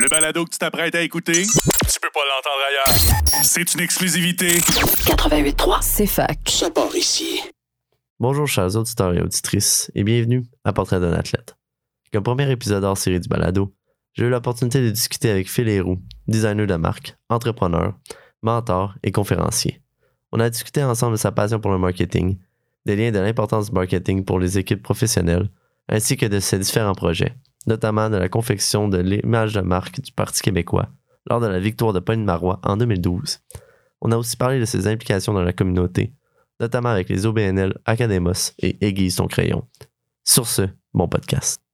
Le balado que tu t'apprêtes à écouter, tu peux pas l'entendre ailleurs. C'est une exclusivité. 88.3, c'est fac. Ça part ici. Bonjour chers auditeurs et auditrices et bienvenue à Portrait d'un athlète. Comme premier épisode hors série du balado, j'ai eu l'opportunité de discuter avec Phil Héroux, designer de marque, entrepreneur, mentor et conférencier. On a discuté ensemble de sa passion pour le marketing, des liens de l'importance du marketing pour les équipes professionnelles, ainsi que de ses différents projets, notamment de la confection de l'image de marque du Parti québécois lors de la victoire de Pauline Marois en 2012. On a aussi parlé de ses implications dans la communauté, notamment avec les OBNL Academos et Aiguise ton crayon. Sur ce, bon podcast.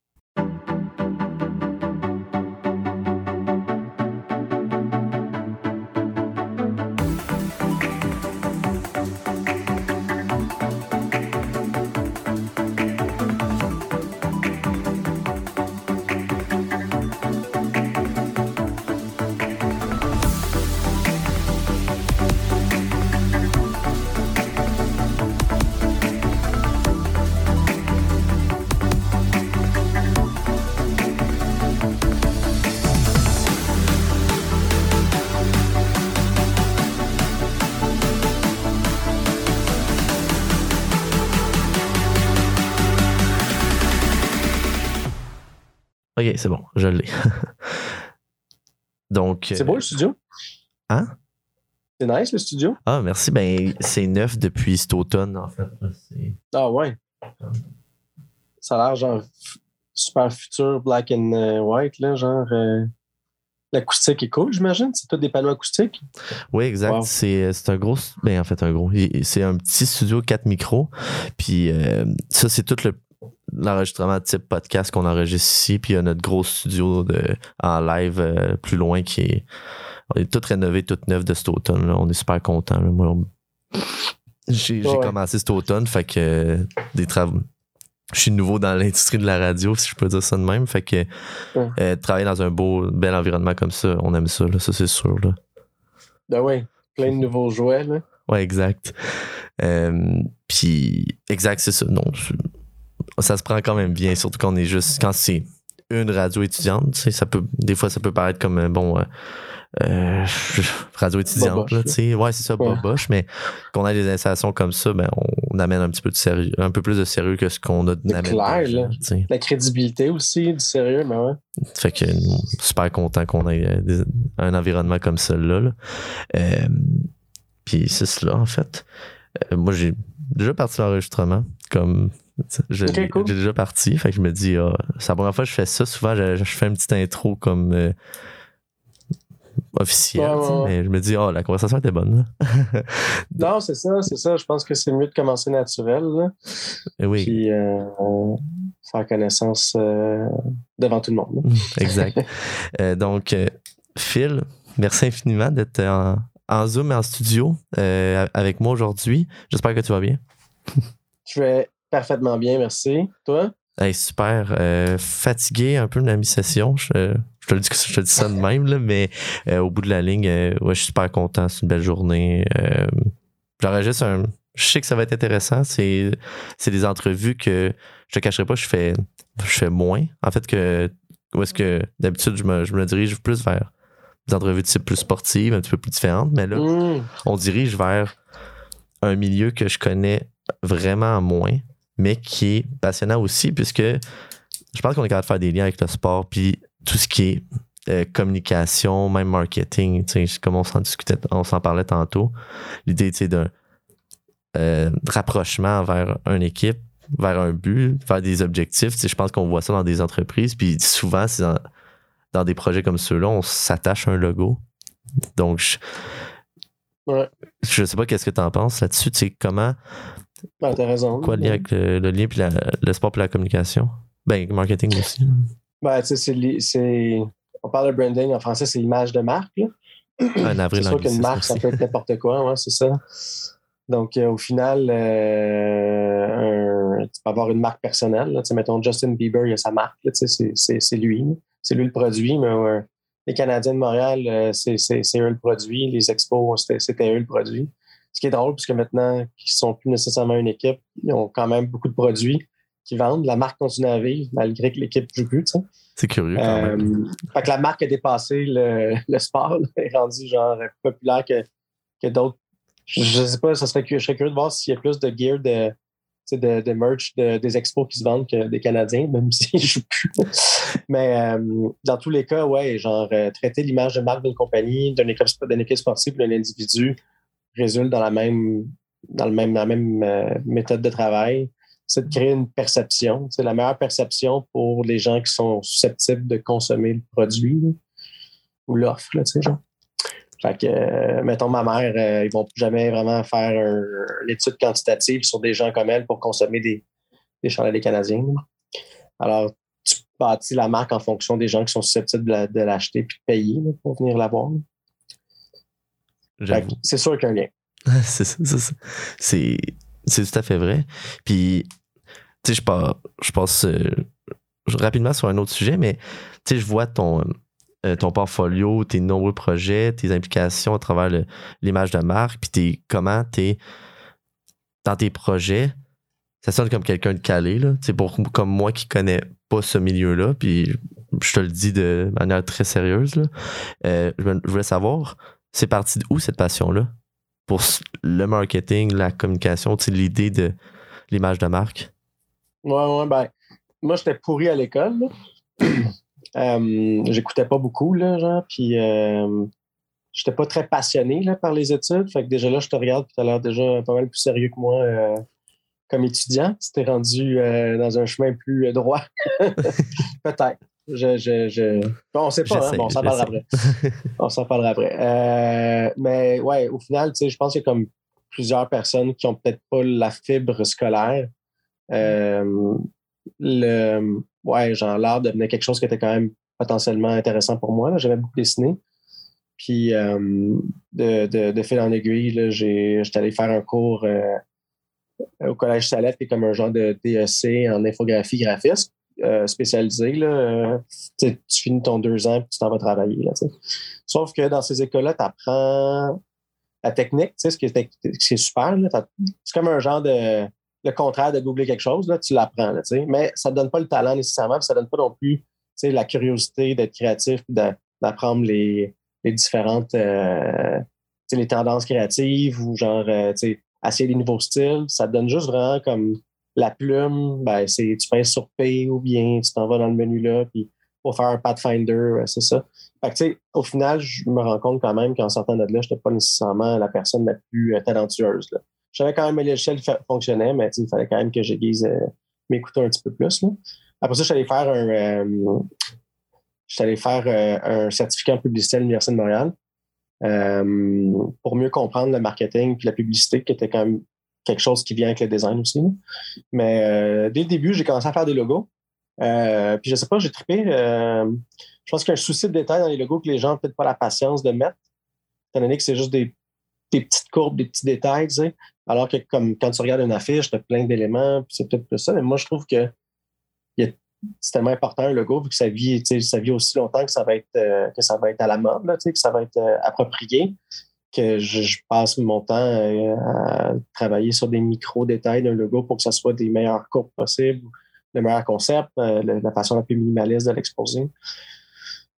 C'est beau le studio? Hein? C'est nice le studio? Ah, merci. Ben, c'est neuf depuis cet automne, en fait. Ah ouais. Ça a l'air genre super futur, black and euh, white, là, genre. euh, L'acoustique est cool, j'imagine. C'est tout des panneaux acoustiques. Oui, exact. Wow. C'est, un gros. Ben, en fait, un gros. C'est un petit studio 4 micros. Puis euh, ça, c'est tout le, l'enregistrement type podcast qu'on enregistre ici. Puis il y a notre gros studio de, en live euh, plus loin qui est. On est tout rénové, tout neuf de cet automne. là. On est super on- j'ai, Ouais. commencé cet automne. Fait que euh, des travaux. Je suis nouveau dans l'industrie de la radio, si je peux dire ça de même. Fait que Ouais. euh, travailler dans un beau, bel environnement comme ça, on aime ça. Là, ça, c'est sûr. Là. Ben ouais. Plein de nouveaux jouets, là. Ouais, exact. Euh, puis, exact, c'est ça. Non, ça se prend quand même bien, surtout quand on est juste, quand c'est une radio étudiante, ça peut, des fois, ça peut paraître comme, bon, euh, euh, radio étudiante, là, là. tu sais. Ouais, c'est ça, Ouais. boboche, mais qu'on a des installations comme ça, ben, on amène un petit peu de sérieux, un peu plus de sérieux que ce qu'on a C'est d'amène clair, là. La crédibilité aussi, du sérieux, mais ouais. Fait que super content qu'on ait euh, des- un environnement comme celui-là. Là. Euh, puis c'est cela, en fait. Moi, j'ai déjà parti l'enregistrement. Comme cool. j'ai déjà parti. Fait que je me dis, ah, c'est la première fois que je fais ça. Souvent, je, je fais une petite intro comme euh, officielle. Ouais, ouais. Mais je me dis, oh, la conversation était bonne. Non, c'est ça, c'est ça. Je pense que c'est mieux de commencer naturel, là. Et oui, Puis euh, faire connaissance euh, devant tout le monde. là. exact. Donc, Phil, merci infiniment d'être en, en Zoom et en studio avec moi aujourd'hui. J'espère que tu vas bien. Je vais parfaitement bien, merci. Toi? Hey, super. euh, fatigué un peu de la mi-session. Je, je te le dis, je te dis ça de même, là, mais euh, au bout de la ligne, euh, ouais, je suis super content. C'est une belle journée. J'enregistre un. Je sais que ça va être intéressant. C'est, c'est des entrevues que je te cacherai pas, je fais, je fais moins. En fait, que où est-ce que d'habitude, je me, je me dirige plus vers des entrevues de type plus sportive, un petit peu plus différentes. Mais là, Mmh. on dirige vers un milieu que je connais vraiment moins, mais qui est passionnant aussi, puisque je pense qu'on est capable de faire des liens avec le sport, puis tout ce qui est euh, communication, même marketing, comme on s'en discutait, on s'en parlait tantôt. L'idée, d'un euh, rapprochement vers une équipe, vers un but, vers des objectifs. Je pense qu'on voit ça dans des entreprises, puis souvent, c'est dans, dans des projets comme ceux-là, on s'attache à un logo. Donc, je, Ouais. je sais pas qu'est-ce que tu en penses là-dessus. Tu sais, comment, Ben, t'as raison. quoi le lien avec le, le lien puis la- le sport puis la communication? Ben, marketing aussi. Ben, tu sais, c'est. On parle de branding en français, c'est l'image de marque. là. Un avril C'est sûr qu'une marque, ça peut être n'importe quoi, ouais, c'est ça. Donc, euh, au final, euh, un- tu peux avoir une marque personnelle. Là, mettons, Justin Bieber, il a sa marque. c'est- lui. C'est lui le produit, mais euh, les Canadiens de Montréal, c'est eux le produit. Les expos, c'était eux le produit. Ce qui est drôle, puisque maintenant, ils ne sont plus nécessairement une équipe, ils ont quand même beaucoup de produits. qui vendent. La marque continue à vivre malgré que l'équipe joue plus. C'est curieux. Quand même. Fait que la marque a dépassé le, le sport, là, est rendu genre populaire que, que d'autres. Je, je sais pas, ça serait, je serais curieux de voir s'il y a plus de gear de, de, de merch de, des expos qui se vendent que des Canadiens, même s'ils ne jouent plus. Mais euh, dans tous les cas, ouais, genre euh, traiter l'image de marque d'une compagnie, d'une équipe, d'une équipe sportive, d'un individu résulte dans la même dans le même, la même euh, méthode de travail. C'est de créer une perception. C'est la meilleure perception pour les gens qui sont susceptibles de consommer le produit ou l'offre, tu sais, genre. Fait que, euh, mettons, ma mère, euh, ils vont jamais vraiment faire un- une étude quantitative sur des gens comme elle pour consommer des, des canadiens. Alors, tu bâtis la marque en fonction des gens qui sont susceptibles de la- de l'acheter puis de payer pour venir la voir. C'est sûr qu'il y a un lien. c'est ça, c'est ça. C'est c'est tout à fait vrai. Puis, tu sais, je passe, je passe euh, rapidement sur un autre sujet, mais tu sais, je vois ton, euh, ton portfolio, tes nombreux projets, tes implications à travers l'image de marque, puis tes, comment t'es dans tes projets. Ça sonne comme quelqu'un de calé, là. Tu sais, pour comme moi qui connais pas ce milieu-là, puis je te le dis de manière très sérieuse, là. Euh, je, je voulais savoir, c'est parti d'où cette passion-là? pour le marketing, la communication, l'idée de l'image de marque? Ouais, ouais, ben, moi, j'étais pourri à l'école. Euh, J'écoutais pas beaucoup, là, genre, puis euh, j'étais pas très passionné là, par les études. Fait que déjà là, je te regarde, puis tu as l'air déjà pas mal plus sérieux que moi euh, comme étudiant. Tu t'es rendu dans un chemin plus droit. Peut-être. Je, je, je... Bon, on sait pas, hein? Bon, on s'en parlera après. On s'en parlera après. Euh, mais ouais, au final, tu sais, je pense qu'il y a comme plusieurs personnes qui ont peut-être pas la fibre scolaire. Euh, le, ouais, genre l'art devenait quelque chose qui était quand même potentiellement intéressant pour moi. J'avais beaucoup dessiné. Puis euh, de, de, de fil en aiguille, j'étais allé faire un cours au Collège Salette, qui est comme un genre de DEC en infographie graphiste euh, spécialisé. Là. Euh, tu finis ton deux ans puis tu t'en vas travailler. Là. Sauf que dans ces écoles-là, tu apprends la technique, ce qui est, super. C'est comme un genre de le contraire de googler quelque chose, là, tu l'apprends. Mais ça ne donne pas le talent nécessairement, puis ça ne donne pas non plus la curiosité d'être créatif, d'apprendre les, différentes euh, les tendances créatives ou genre essayer des nouveaux styles. Ça te donne juste vraiment comme la plume, ben, c'est tu pèses sur P ou bien tu t'en vas dans le menu là, puis pour faire un Pathfinder, euh, c'est ça. Fait que, au final, je me rends compte quand même qu'en sortant de là, je n'étais pas nécessairement la personne la plus euh, talentueuse. Là. Je savais quand même que l'échelle fonctionnait, mais il fallait quand même que j'aiguise euh, mes couteaux un petit peu plus. Après ça, je suis faire un, euh, allé faire euh, un certificat en publicité à l'Université de Montréal pour mieux comprendre le marketing et la publicité, qui était quand même quelque chose qui vient avec le design aussi. Mais euh, dès le début, j'ai commencé à faire des logos. Euh, puis je sais pas, j'ai trippé. euh, je pense qu'il y a un souci de détail dans les logos que les gens n'ont peut-être pas la patience de mettre, étant donné que c'est juste des, petites courbes, des petits détails. Alors que comme quand tu regardes une affiche, tu as plein d'éléments, puis c'est peut-être plus ça. Mais moi, je trouve que c'est tellement important un logo, vu que ça vit, ça vit aussi longtemps que ça va être que ça va être à la mode, là, que ça va être approprié, que je, passe mon temps euh, à travailler sur des micro-détails d'un logo pour que ça soit des meilleures courbes possibles, le meilleur concept, euh, la façon la plus minimaliste de l'exposer.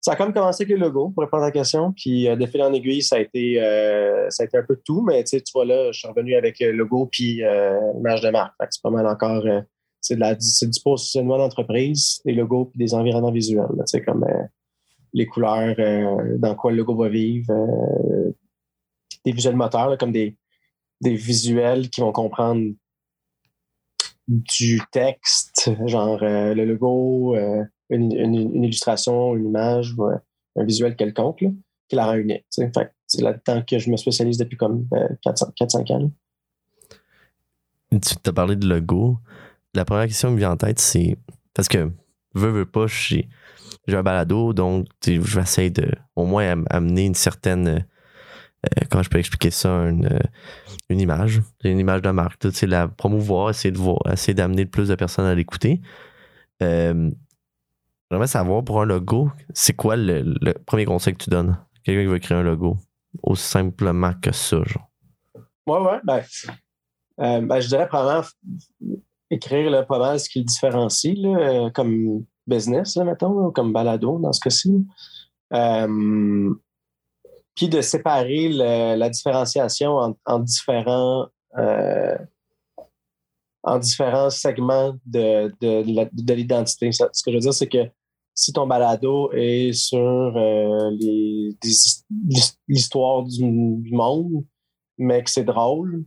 Ça a comme commencé avec le logo, pour répondre à la question. Puis euh, de fil en aiguille, ça a été ça a été un peu tout, mais tu vois là, je suis revenu avec le logo puis l'image de marque. C'est pas mal encore. c'est c'est du positionnement d'entreprise, des logos puis des environnements visuels. sais, comme les couleurs, dans quoi le logo va vivre, des visuels moteurs, comme des, des visuels qui vont comprendre du texte, genre euh, le logo, euh, une, illustration, une image, euh, un visuel quelconque, qui la rend unique. c'est là-dedans que je me spécialise depuis comme euh, 4-5 ans. Tu t'as parlé de logo. La première question qui me vient en tête, c'est parce que veux, veux pas, j'ai un balado, donc je vais essayer de au moins am- amener une certaine euh, comment je peux expliquer ça, une, euh, image, une image de marque, sais, la promouvoir, essayer de voir, essayer d'amener le plus de personnes à l'écouter. Euh, J'aimerais savoir pour un logo, c'est quoi le, premier conseil que tu donnes? Quelqu'un qui veut créer un logo. Aussi simplement que ça, genre. Ouais, ouais. Ben, ben, je dirais probablement écrire là, pas mal ce qui le différencie comme business, là, mettons, comme balado dans ce cas-ci. Puis de séparer la différenciation en, en différents euh, en différents segments de, de, de l'identité. Ce que je veux dire, c'est que si ton balado est sur euh, l'histoire du, monde, mais que c'est drôle,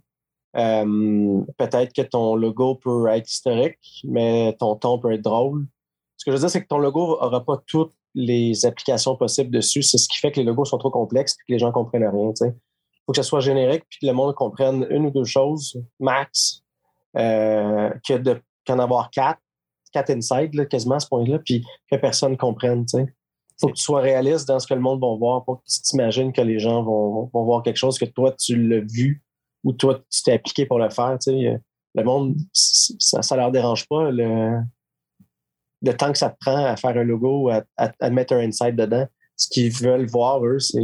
euh, peut-être que ton logo peut être historique, mais ton ton peut être drôle. Ce que je veux dire, c'est que ton logo n'aura pas toutes les applications possibles dessus. C'est ce qui fait que les logos sont trop complexes et que les gens comprennent rien. Il faut que ça soit générique puis que le monde comprenne une ou deux choses max euh, que de qu'en avoir quatre, quatre inside quasiment à ce point-là, puis que personne comprenne. Il faut que tu sois réaliste dans ce que le monde va voir, pour que tu t'imagines que les gens vont, voir quelque chose que toi, tu l'as vu ou toi, tu t'es appliqué pour le faire. Le monde, ça ne leur dérange pas le, le temps que ça prend à faire un logo, à, à, mettre un insight dedans. Ce qu'ils veulent voir, eux, c'est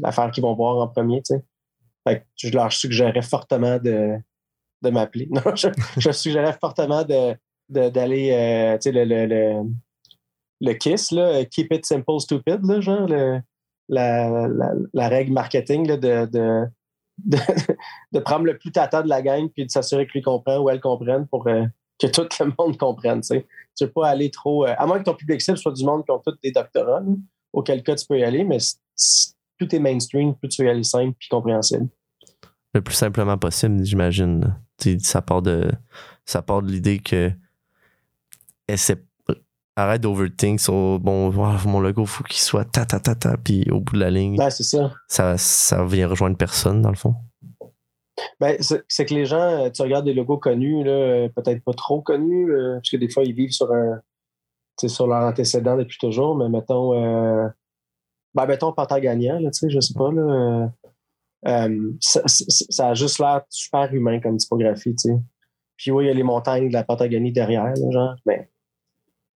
l'affaire qu'ils vont voir en premier. Je leur suggérerais fortement de, de m'appeler. Je, je suggérerais fortement de, d'aller, euh, tu sais, le, le, le, le, KISS, Keep It Simple Stupid, genre, la, la, règle marketing de, de, de, de, prendre le plus tata de la gang puis de s'assurer que lui comprend ou elle comprenne pour euh, que tout le monde comprenne. Tu sais. Tu veux pas aller trop. Euh, à moins que ton public cible soit du monde qui ont tous des doctorats, auquel cas tu peux y aller, mais tout est mainstream, plus tu y aller simple puis compréhensible. Le plus simplement possible, j'imagine. Ça part de ça part de l'idée que arrête d'overthink sur bon, mon logo, faut qu'il soit ta ta ta ta, puis au bout de la ligne. Ben, c'est ça. ça. Ça vient rejoindre personne, dans le fond. Ben, c'est que les gens, tu regardes des logos connus, peut-être pas trop connus, euh, parce que des fois, ils vivent sur un sur leur antécédent depuis toujours, mais mettons euh, ben, mettons Pantagagnant, là, je sais pas, là. Euh, ça, a juste l'air super humain comme typographie, tu sais. Puis oui, il y a les montagnes de la Patagonie derrière, genre, mais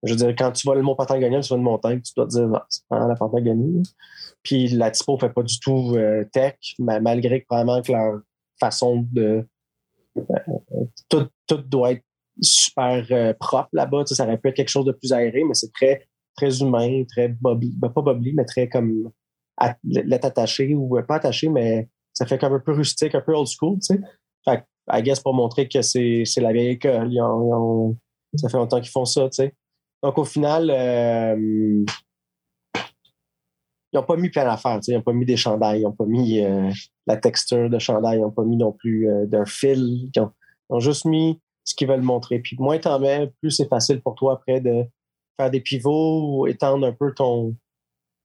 je veux dire, quand tu vois le mont Patagonie, tu vois une montagne, tu dois te dire, c'est pas la Patagonie. Puis la typo fait pas du tout euh, tech, mais malgré que probablement que leur façon de. Euh, tout, tout, doit être super euh, propre là-bas. Ça aurait pu être quelque chose de plus aéré, mais c'est très, très humain, très bobby. Ben, pas bobby, mais très comme l'être attaché ou pas attaché, mais ça fait comme un peu rustique, un peu old school, tu sais. Fait I guess pour montrer que c'est la vieille école. Ils ont, ça fait longtemps qu'ils font ça, tu sais. Donc au final, euh, ils n'ont pas mis plein d'affaires. Ils n'ont pas mis des chandails, ils n'ont pas mis euh, la texture de chandail, ils n'ont pas mis non plus euh, d'un fil. Ils ont, juste mis ce qu'ils veulent montrer. Puis moins t'en mets, plus c'est facile pour toi après de faire des pivots ou étendre un peu ton,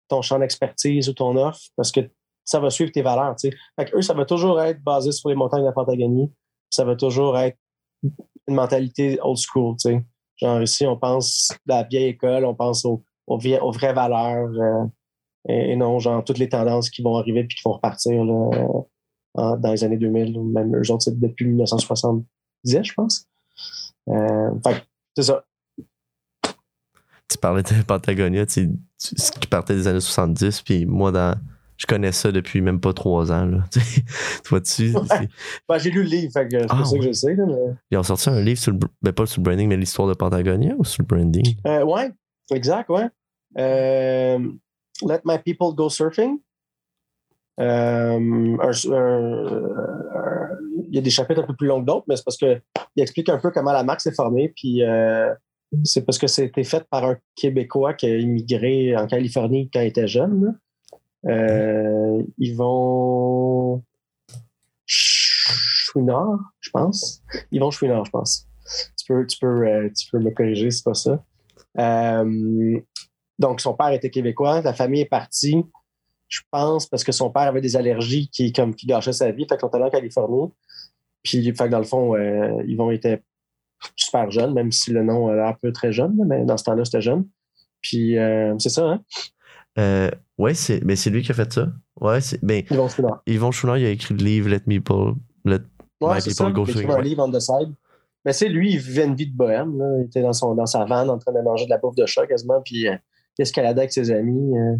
ton champ d'expertise ou ton offre parce que ça va suivre tes valeurs. Fait eux, ça va toujours être basé sur les montagnes de la Patagonie ça va toujours être une mentalité old school, tu sais. Genre ici, on pense à la vieille école, on pense aux, aux, vraies valeurs euh, et, non, genre, toutes les tendances qui vont arriver puis qui vont repartir là, dans les années 2000 ou même eux autres, c'est depuis 1970, je pense. Euh, fait c'est ça. Tu parlais de Patagonia, tu, tu, qui partait des années 70, puis moi, dans je connais ça depuis même pas trois ans. Là. tu vois-tu? Ben, j'ai lu le livre, fait que c'est ah, ça que je sais. Là, mais... Ils ont sorti un livre sur le, ben, pas sur le branding, mais l'histoire de Patagonia ou sur le branding? Euh, ouais, exact, ouais. Euh, Let My People Go Surfing. Euh, il y a des chapitres un peu plus longs que d'autres, mais c'est parce qu'il explique un peu comment la marque s'est formée. Puis euh, c'est parce que c'était fait par un Québécois qui a immigré en Californie quand il était jeune. Euh, ils Chouinard, je pense. Ils Chouinard, je pense. Tu peux, tu peux, euh, tu peux me corriger, c'est pas ça. Euh, donc, son père était québécois. La famille est partie, je pense, parce que son père avait des allergies qui, comme, qui gâchaient sa vie. Fait qu'on est allé en Californie. Puis, fait que dans le fond, euh, vont être super jeunes, même si le nom a l'air un peu très jeune, mais dans ce temps-là, c'était jeune. Puis, c'est ça, hein? Euh, ouais, c'est, mais c'est lui qui a fait ça. Ouais, c'est, ben, Yvon Chouinard. Yvon Chouinard, il a écrit le livre Let Me Pull, Let ouais, My People Go Il a écrit un livre on the side. Mais c'est lui, il vivait une vie de bohème. Là. Il était dans, son, dans sa vanne en train de manger de la bouffe de chat quasiment, puis euh, escaladait avec ses amis. Euh,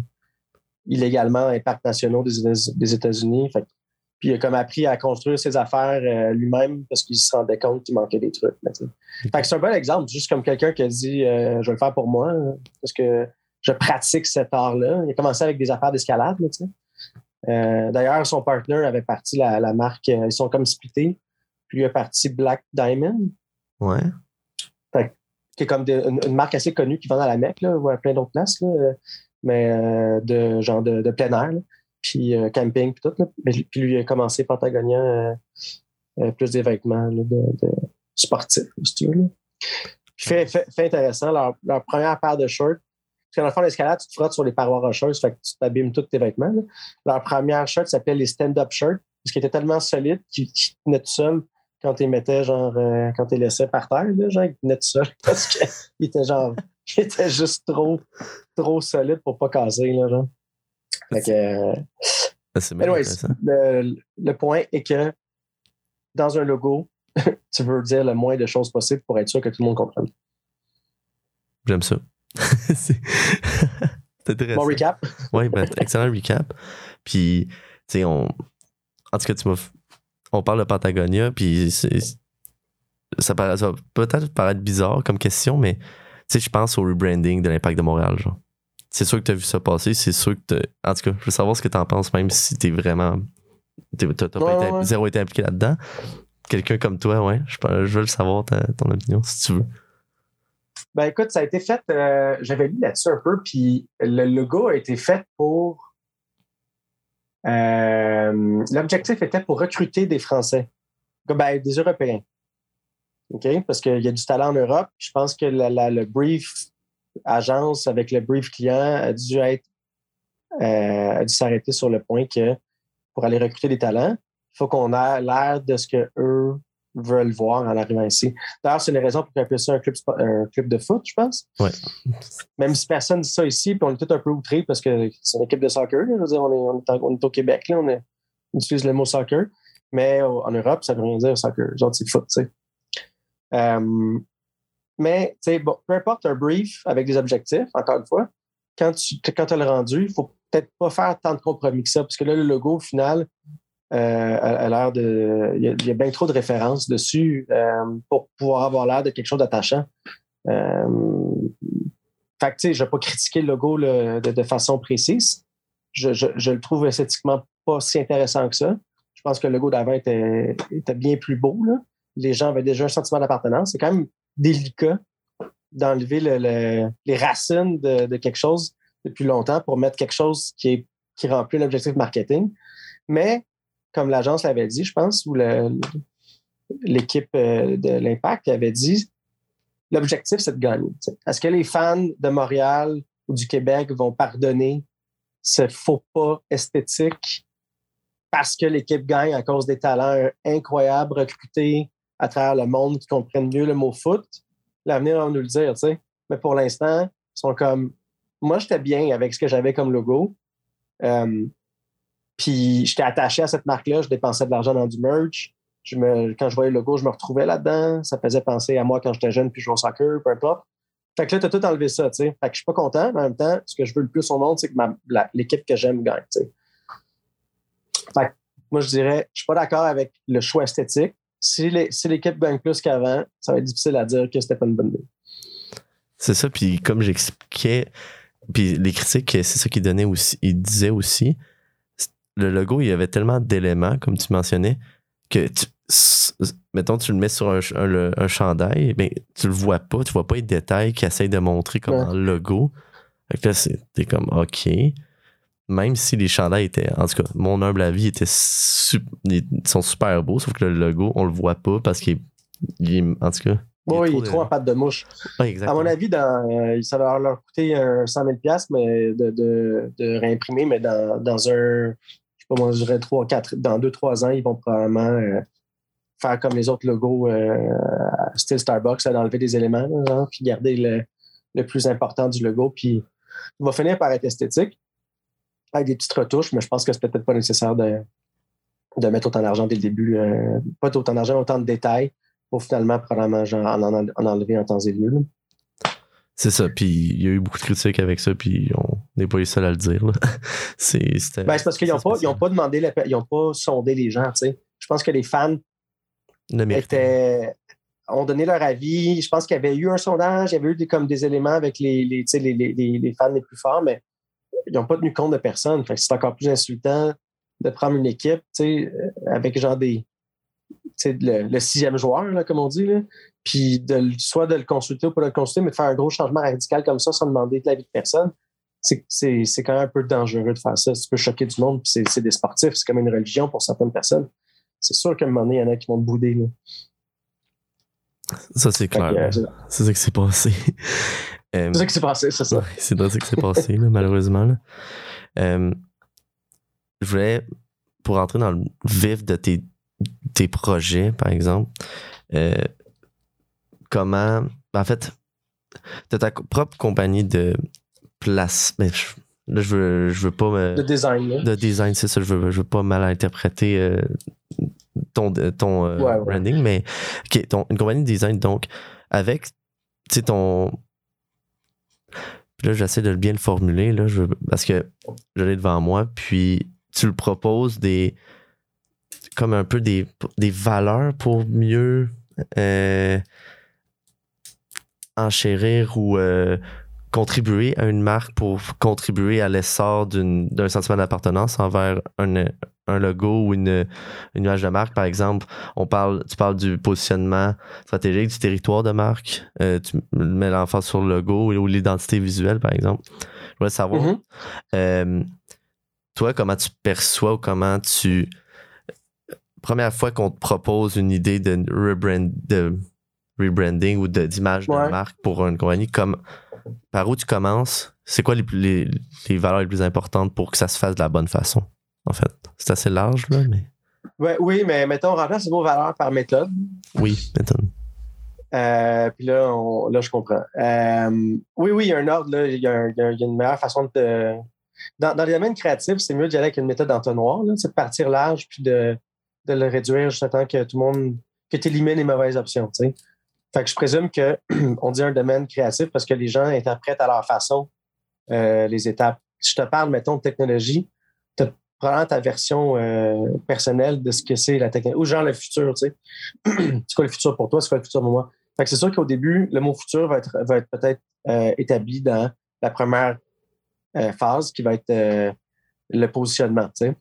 illégalement, un parcs nationaux des, des États-Unis. Puis il a comme appris à construire ses affaires euh, lui-même parce qu'il se rendait compte qu'il manquait des trucs. Fait que c'est un bon exemple, juste comme quelqu'un qui a dit euh, Je vais le faire pour moi parce que je pratique cet art-là. Il a commencé avec des affaires d'escalade. Euh, D'ailleurs, son partner avait parti la, la marque, ils sont comme splittés. Puis il a parti Black Diamond. Ouais. Qui est comme une, marque assez connue qui vend à la Mecque, là, ou à plein d'autres places, là, mais de genre de, plein air. Puis euh, camping, puis tout. Là. Puis lui, a commencé Patagonia, euh, euh, plus des vêtements de, sportifs, si tu veux. fait, fait, intéressant, leur, première paire de shorts, parce que dans le fond, l'escalade, tu te frottes sur les parois rocheuses, fait que tu t'abîmes tous tes vêtements. Leur première shirt s'appelle les stand-up shirts, parce qu'ils étaient tellement solides qu'ils tenaient tout seuls quand tu les mettais, genre, euh, quand tu les laissais par terre, là, genre, ils tenaient tout seuls, parce qu'ils étaient genre, ils étaient juste trop, trop solides pour pas casser, là, genre. Euh, c'est le, le, point est que dans un logo, tu veux dire le moins de choses possible pour être sûr que tout le monde comprenne. J'aime ça. c'est Bon recap. oui, ben, excellent recap. Puis, tu sais, on. En tout cas, tu m'as. On parle de Patagonia, puis ça, paraît, ça va peut-être paraître bizarre comme question, mais tu sais, je pense au rebranding de l'Impact de Montréal, genre c'est sûr que tu as vu ça passer, c'est sûr que En tout cas, je veux savoir ce que tu en penses, même si tu es vraiment. Tu n'as pas été, zéro été impliqué là-dedans. Quelqu'un comme toi, ouais, je, je veux le savoir, ton opinion, si tu veux. Ben écoute, ça a été fait, euh, j'avais lu là-dessus un peu, puis le logo a été fait pour. Euh, l'objectif était pour recruter des Français, ben, des Européens. OK? Parce qu'il y a du talent en Europe. Je pense que le brief agence avec le brief client a dû être euh, a dû s'arrêter sur le point que pour aller recruter des talents, il faut qu'on ait l'air de ce que eux veulent voir en arrivant ici. D'ailleurs, c'est une raison pour qu'on appelle ça un club, un club de foot, je pense. Ouais. Même si personne dit ça ici, puis on est tout un peu outré parce que c'est une équipe de soccer. Je veux dire, on, est, on, est, au Québec, là, on, utilise le mot soccer. Mais en Europe, ça veut rien dire soccer. Genre, c'est foot, tu sais. Euh, mais, bon, peu importe un brief avec des objectifs, encore une fois, quand tu quand as le rendu, il faut peut-être pas faire tant de compromis que ça, parce que là, le logo, au final, euh, a, l'air de. Il y, a, bien trop de références dessus euh, pour pouvoir avoir l'air de quelque chose d'attachant. Euh, fait que, tu sais, je vais pas critiquer le logo de, façon précise. Je, je, le trouve esthétiquement pas si intéressant que ça. Je pense que le logo d'avant était, était, bien plus beau. Là. Les gens avaient déjà un sentiment d'appartenance. C'est quand même délicat d'enlever les racines de, quelque chose depuis longtemps pour mettre quelque chose qui, est, qui remplit l'objectif marketing. Mais, comme l'agence l'avait dit, je pense, ou l'équipe euh, de l'Impact avait dit, l'objectif, c'est de gagner. Est-ce que les fans de Montréal ou du Québec vont pardonner ce faux pas esthétique parce que l'équipe gagne à cause des talents incroyables recrutés à travers le monde qui comprennent mieux le mot foot, l'avenir va nous le dire. Mais pour l'instant, ils sont comme. Moi, j'étais bien avec ce que j'avais comme logo. Euh, puis j'étais attaché à cette marque-là, je dépensais de l'argent dans du merch. Je me, quand je voyais le logo, je me retrouvais là-dedans. Ça faisait penser à moi quand j'étais jeune puis je jouais au soccer, peu importe. Fait que là, t'as tout enlevé ça, tu sais. Fait que je suis pas content, mais en même temps, ce que je veux le plus au monde, c'est que l'équipe que j'aime gagne, tu sais. Fait que moi, je dirais, je suis pas d'accord avec le choix esthétique, si l'équipe gagne plus qu'avant, ça va être difficile à dire que c'était pas une bonne idée. C'est ça, puis comme j'expliquais, puis les critiques, c'est ça qu'ils donnaient aussi, ils disaient aussi, le logo, il y avait tellement d'éléments, comme tu mentionnais, que mettons, tu le mets sur un, un, chandail, mais tu le vois pas, tu vois pas les détails qu'ils essayent de montrer comme le logo. Fait que là, t'es comme, OK même si les chandails étaient, en tout cas, mon humble avis, était ils sont super beaux, sauf que le logo, on le voit pas parce qu'il est, en tout cas. Oui, il est trop en pâte de mouche. à mon avis, dans, euh, ça va leur coûter 100 000 mais de, de, de, réimprimer, mais dans, dans un, je dirais 3, 4, dans 2-3 ans, ils vont probablement euh, faire comme les autres logos euh, style Starbucks, d'enlever des éléments, puis garder le, le, plus important du logo, puis il va finir par être esthétique avec des petites retouches, mais je pense que c'est peut-être pas nécessaire de, de mettre autant d'argent dès le début. Euh, pas autant d'argent, autant de détails pour finalement probablement en, en, enlever en temps et lieu. C'est ça. Puis il y a eu beaucoup de critiques avec ça. Puis n'est pas les seuls à le dire. C'est Ben, parce qu'ils n'ont pas, ils spécial. ont pas demandé, la- ils n'ont pas sondé les gens. Je pense que les fans Le étaient, ont donné leur avis. Je pense qu'il y avait eu un sondage, il y avait eu des, comme des éléments avec les, les, les, les, les- fans les plus forts, mais ils n'ont pas tenu compte de personne. C'est encore plus insultant de prendre une équipe euh, avec genre des. Le, le sixième joueur, là, comme on dit, là, puis de, soit de le consulter ou pas de le consulter, mais de faire un gros changement radical comme ça sans demander l'avis de personne, c'est- quand même un peu dangereux de faire ça. Tu peux choquer du monde, puis c'est des sportifs, c'est comme une religion pour certaines personnes. C'est sûr qu'à un moment donné, il y en a qui vont te bouder. Là. Ça, c'est clair. euh, c'est C'est ça qui s'est passé. C'est ça qui s'est passé, c'est ça. C'est ça qui s'est passé, là, malheureusement. là. Euh, je voulais, pour entrer dans le vif de tes, tes projets, par exemple, euh, comment. En fait, tu as ta propre compagnie de place. Mais je, là, je veux, je veux pas me. Le design, là. de design, c'est ça, je veux, je veux pas mal interpréter euh, ton, ton euh, Ouais, ouais. branding, mais ok, ton, une compagnie de design, donc, avec, tu sais, ton. Puis là, j'essaie de bien le formuler, là, je, veux- parce que je l'ai devant moi, puis tu le proposes des. comme un peu des, des valeurs pour mieux euh, enchérir ou euh, contribuer à une marque pour contribuer à l'essor d'une- d'un sentiment d'appartenance envers un, un logo ou une, une image de marque, par exemple. On parle, tu parles du positionnement stratégique du territoire de marque. euh, tu mets l'emphase sur le logo ou l'identité visuelle, par exemple. Je voudrais savoir, Mhm. euh, toi, comment tu perçois ou comment tu. Première fois qu'on te propose une idée de, rebrand, de rebranding ou de- d'image de, Ouais. marque pour une compagnie, comme, par où tu commences? C'est quoi les, plus- les, les valeurs les plus importantes pour que ça se fasse de la bonne façon, en fait? C'est assez large, là, mais Ouais, oui, mais mettons, on remplace le mot valeur par méthode. oui, mettons. Euh, puis là, on- là, je comprends. Euh, oui, oui, il y a un ordre, là. Il y, a un- il y a- il y a une meilleure façon de. te- Dans, dans les domaines créatifs, c'est mieux d'y aller avec une méthode entonnoir, là, c'est de partir large puis de, de le réduire jusqu'à temps que tout le monde. que tu élimines les mauvaises options, tu sais. Fait que je présume qu'on dit un domaine créatif parce que les gens interprètent à leur façon euh, les étapes. Si je te parle, mettons, de technologie, tu probablement ta version euh, personnelle de ce que c'est la technologie, ou genre le futur, tu sais. c'est quoi le futur pour toi, c'est quoi le futur pour moi? Fait que c'est sûr qu'au début, le mot futur va être, peut-être euh, établi dans la première phase qui va être le positionnement. tu sais.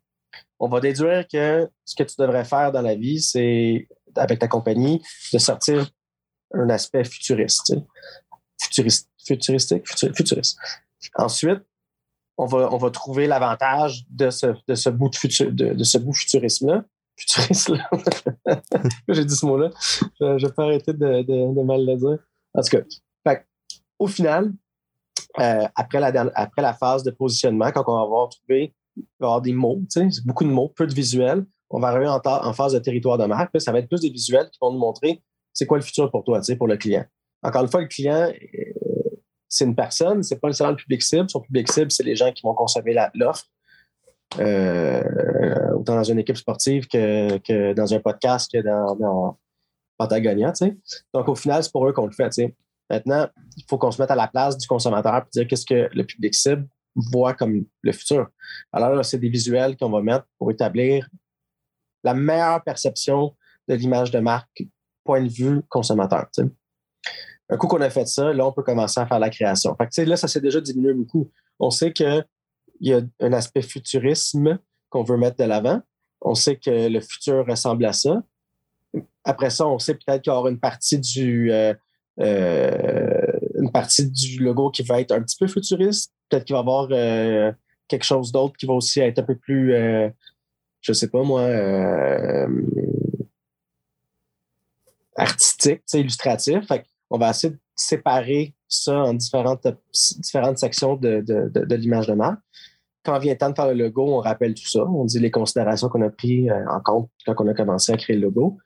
On va déduire que ce que tu devrais faire dans la vie, c'est, avec ta compagnie, de sortir un aspect futuriste. Futuriste, futuristique, futur- futuriste. Ensuite, on va, on va trouver l'avantage de ce, de ce bout de, futur, de, ce bout futurisme-là. Futuriste-là. J'ai dit ce mot-là. Je, je peux arrêter de, mal le dire. En tout cas, au final, euh, après, la, après la phase de positionnement, quand on va avoir trouvé, il va y avoir des mots, beaucoup de mots, peu de visuels. On va arriver en, en phase de territoire de marque. Là, ça va être plus des visuels qui vont nous montrer c'est quoi le futur pour toi, pour le client? Encore une fois, le client, euh, c'est une personne, c'est pas nécessairement le public cible. Son public cible, c'est les gens qui vont consommer l'offre. Euh, autant dans une équipe sportive que, que dans un podcast que dans, dans Patagonia. Donc, au final, c'est pour eux qu'on le fait. Maintenant, il faut qu'on se mette à la place du consommateur et dire qu'est-ce que le public cible voit comme le futur. Alors là, c'est des visuels qu'on va mettre pour établir la meilleure perception de l'image de marque point de vue consommateur. Un coup qu'on a fait ça, là, on peut commencer à faire la création. Là, ça s'est déjà diminué beaucoup. On sait qu'il y a un aspect futurisme qu'on veut mettre de l'avant. On sait que le futur ressemble à ça. Après ça, on sait peut-être qu'il y aura une partie du euh, euh, une partie du logo qui va être un petit peu futuriste. Peut-être qu'il va y avoir euh, quelque chose d'autre qui va aussi être un peu plus, je sais pas moi, artistique, illustratif. Fait on va essayer de séparer ça en différentes, différentes sections de, de, l'image de marque. Quand vient le temps de faire le logo, on rappelle tout ça. On dit les considérations qu'on a prises en compte quand on a commencé à créer le logo.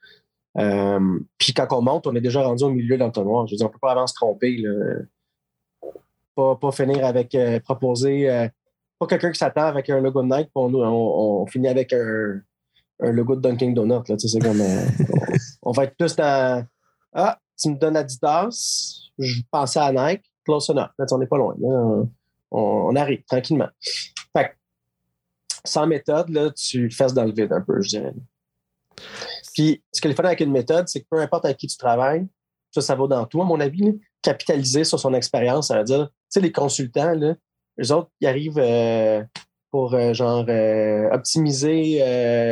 Euh, puis quand on monte, on est déjà rendu au milieu de l'entonnoir. Je veux dire, on ne peut pas vraiment se tromper. Pas, pas finir avec euh, proposer. euh, pas quelqu'un qui s'attend avec un logo de Nike, on finit avec un, un logo de Dunkin' Donut. Là, c'est comme, euh, on, va être plus dans Ah, tu me donnes Adidas, je pensais à Nike, close enough. Là, on n'est pas loin. On, arrive tranquillement. Fait sans méthode, là, tu fesses dans le vide un peu, je dirais. Puis, ce qu'il faut avec une méthode, c'est que peu importe avec qui tu travailles, ça, ça va dans tout, à mon avis, capitaliser sur son expérience, ça veut dire, tu sais, les consultants, là, eux autres, ils arrivent euh, pour, euh, genre, euh, optimiser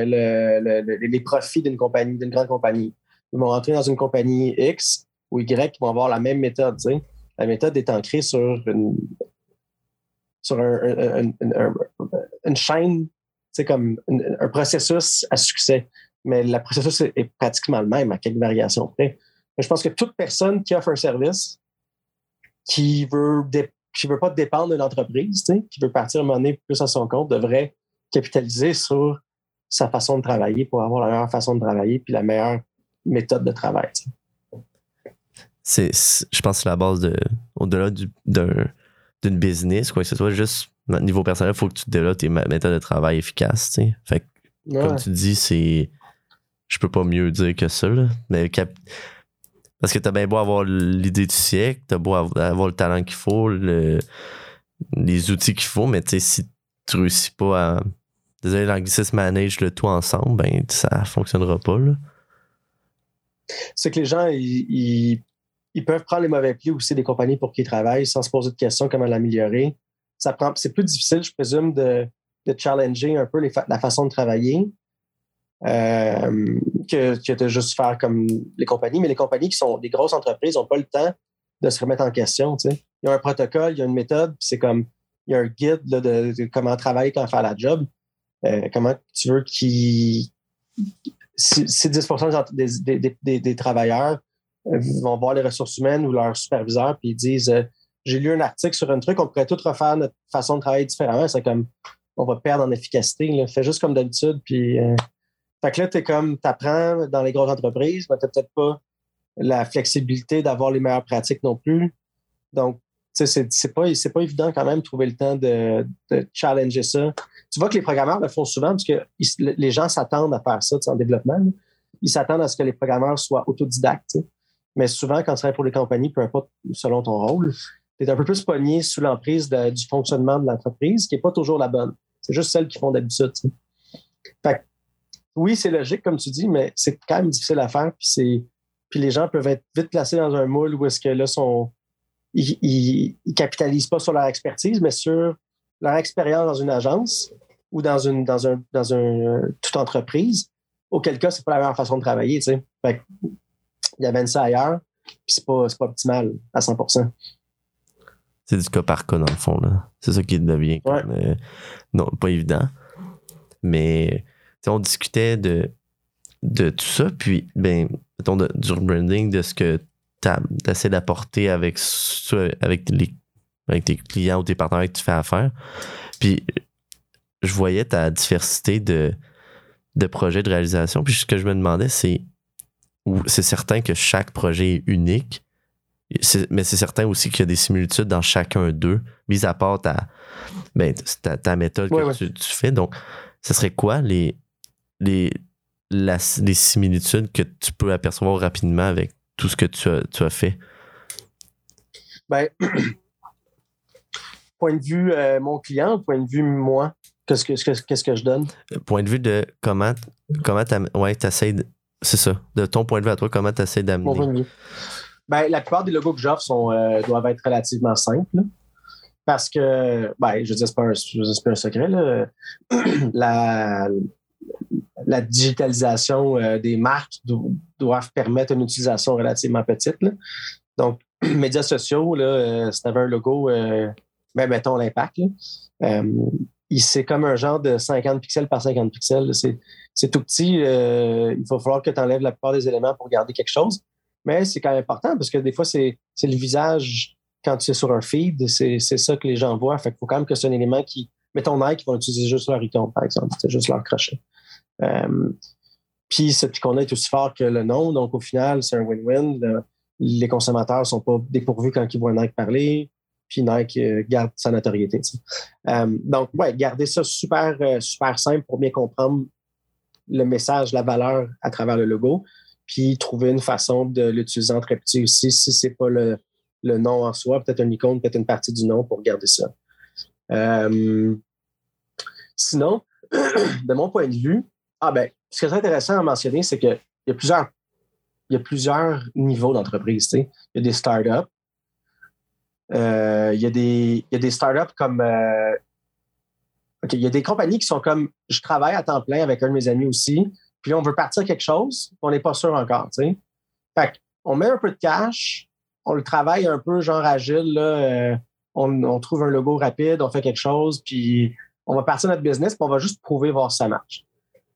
les profits d'une compagnie, d'une grande compagnie. Ils vont rentrer dans une compagnie X ou Y, ils vont avoir la même méthode. La méthode est ancrée sur une, sur une chaîne, c'est comme un processus à succès. Mais le processus est, pratiquement le même à quelques variations près. Je pense que toute personne qui offre un service, qui veut qui veut pas dépendre d'une entreprise, qui veut partir un plus à son compte, devrait capitaliser sur sa façon de travailler pour avoir la meilleure façon de travailler puis la meilleure méthode de travail. C'est, je pense que c'est la base de, au-delà d'un, d'une business, quoi que ce soit, juste niveau personnel, il faut que tu développes tes méthodes de travail efficaces. Fait comme tu dis, c'est. Je peux pas mieux dire que ça. Mais parce que t'as bien beau avoir l'idée du siècle, t'as beau avoir le talent qu'il faut, les outils qu'il faut, mais si tu réussis pas à. Désolé, l'anglicisme manage le tout ensemble, ben ça fonctionnera pas. C'est que les gens, ils, peuvent prendre les mauvais plis aussi des compagnies pour qui ils travaillent sans se poser de questions comment l'améliorer. Ça prend, c'est plus difficile, je présume, de challenger un peu la façon de travailler euh, que, que, de juste faire comme les compagnies. Mais les compagnies qui sont des grosses entreprises n'ont pas le temps de se remettre en question. Il y a un protocole, il y a une méthode, c'est comme il y a un guide de, comment travailler, quand faire la job. Euh, comment tu veux qu'ils. Si, 10 des, des, travailleurs vont voir les ressources humaines ou leurs superviseurs, puis ils disent euh, J'ai lu un article sur un truc, on pourrait tout refaire notre façon de travailler différemment. C'est comme on va perdre en efficacité. Là. Fais juste comme d'habitude. Puis, euh, fait que là, tu comme, apprends dans les grosses entreprises, mais tu n'as peut-être pas la flexibilité d'avoir les meilleures pratiques non plus. Donc, c'est, c'est pas, c'est pas évident quand même de trouver le temps de, challenger ça. Tu vois que les programmeurs le font souvent parce que les gens s'attendent à faire ça en développement. Ils s'attendent à ce que les programmeurs soient autodidactes. Mais souvent, quand tu travailles pour les compagnies, peu importe selon ton rôle, tu es un peu plus pogné sous l'emprise du fonctionnement de l'entreprise, qui n'est pas toujours la bonne. C'est juste celle qu'ils font d'habitude. Oui, c'est logique, comme tu dis, mais c'est quand même difficile à faire. Puis, puis les gens peuvent être vite placés dans un moule où est-ce que là, sont, ils, ne capitalisent pas sur leur expertise, mais sur leur expérience dans une agence ou dans une dans un dans un toute entreprise. Auquel cas, c'est pas la meilleure façon de travailler. Tu sais il y avait ça ailleurs, puis c'est pas, pas optimal à 100% C'est du cas par cas, dans le fond. C'est ça qui devient euh, non, pas évident. Mais on discutait de, de tout ça, puis ben, mettons, du rebranding, de ce que tu essaies d'apporter avec, avec, les, avec tes clients ou tes partenaires que tu fais affaire. Puis je voyais ta diversité de, de projets de réalisation. Puis ce que je me demandais, c'est c'est certain que chaque projet est unique, mais c'est certain aussi qu'il y a des similitudes dans chacun d'eux, mis à part ta, ben, ta, méthode que Tu, fais. Donc, ce serait quoi les, les, les similitudes que tu peux apercevoir rapidement avec tout ce que tu as, tu as fait? Ben, point de vue euh, mon client, point de vue moi, qu'est-ce que, qu'est-ce que je donne? Point de vue de comment, comment tu ouais, c'est ça. De ton point de vue à toi, comment tu essaies d'amener? Mon point de vue. Ben, la plupart des logos que j'offre euh, doivent être relativement simples. Parce que, ben, je c'est pas, pas, un secret. Là. la, la digitalisation euh, des marques doivent permettre une utilisation relativement petite. Donc, médias sociaux, euh, si tu avais un logo, ben, mettons l'impact, c'est comme un genre de 50 pixels par 50 pixels. C'est tout petit. Euh, il va falloir que tu enlèves la plupart des éléments pour garder quelque chose. Mais c'est quand même important parce que des fois, c'est le visage quand tu es sur un feed. C'est ça que les gens voient. Fait qu'il faut quand même que c'est un élément qui. Mettons Nike, ils vont utiliser juste leur icône, par exemple. C'est juste leur crochet. Euh, puis qu'on est aussi fort que le nom. Donc, au final, c'est un win-win. les consommateurs ne sont pas dépourvus quand ils voient Nike parler puis Nike euh, garde sa notoriété. Euh, donc, ouais, garder ça super, super simple pour bien comprendre le message, la valeur à travers le logo, puis trouver une façon de l'utiliser en très petit aussi, si ce n'est pas le, nom en soi, peut-être une icône, peut-être une partie du nom pour garder ça. sinon, de mon point de vue, ah ben, ce qui est intéressant à mentionner, c'est qu'il y a plusieurs, il y a plusieurs niveaux d'entreprise. Il y a des startups. Euh, il, y a des, il y a des startups comme. Euh, il y a des compagnies qui sont comme je travaille à temps plein avec un de mes amis aussi, puis on veut partir quelque chose, on n'est pas sûr encore. Fait on met un peu de cash, on le travaille un peu genre agile, là, euh, on, on, trouve un logo rapide, on fait quelque chose, puis on va partir notre business, puis on va juste prouver voir si ça marche.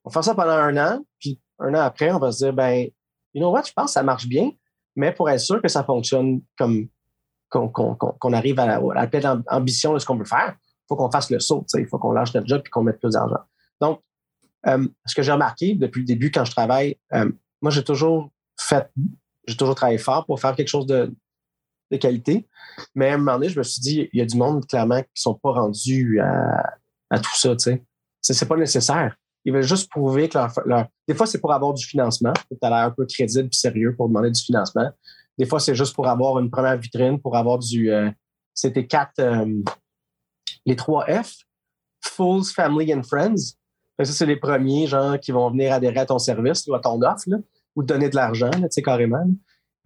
On fait ça pendant un an, puis un an après, on va se dire, ben, you know what, je pense que ça marche bien, mais pour être sûr que ça fonctionne comme qu'on arrive à la, pleine ambition de ce qu'on veut faire, il faut qu'on fasse le saut, il faut qu'on lâche notre job et qu'on mette plus d'argent. Donc, euh, ce que j'ai remarqué depuis le début quand je travaille, euh, moi, j'ai toujours fait, j'ai toujours travaillé fort pour faire quelque chose de, de, qualité. Mais à un moment donné, je me suis dit, il y a du monde, clairement, qui ne sont pas rendus à, à tout ça, tu sais. C'est pas nécessaire. Ils veulent juste prouver que leur, des fois, c'est pour avoir du financement. Tu as l'air un peu crédible et sérieux pour demander du financement. Des fois, c'est juste pour avoir une première vitrine, pour avoir du. Euh, c'était quatre. Euh, les trois F. Fools, Family and Friends. ça, c'est les premiers gens qui vont venir adhérer à ton service ou à ton offre, ou te donner de l'argent, tu sais, carrément.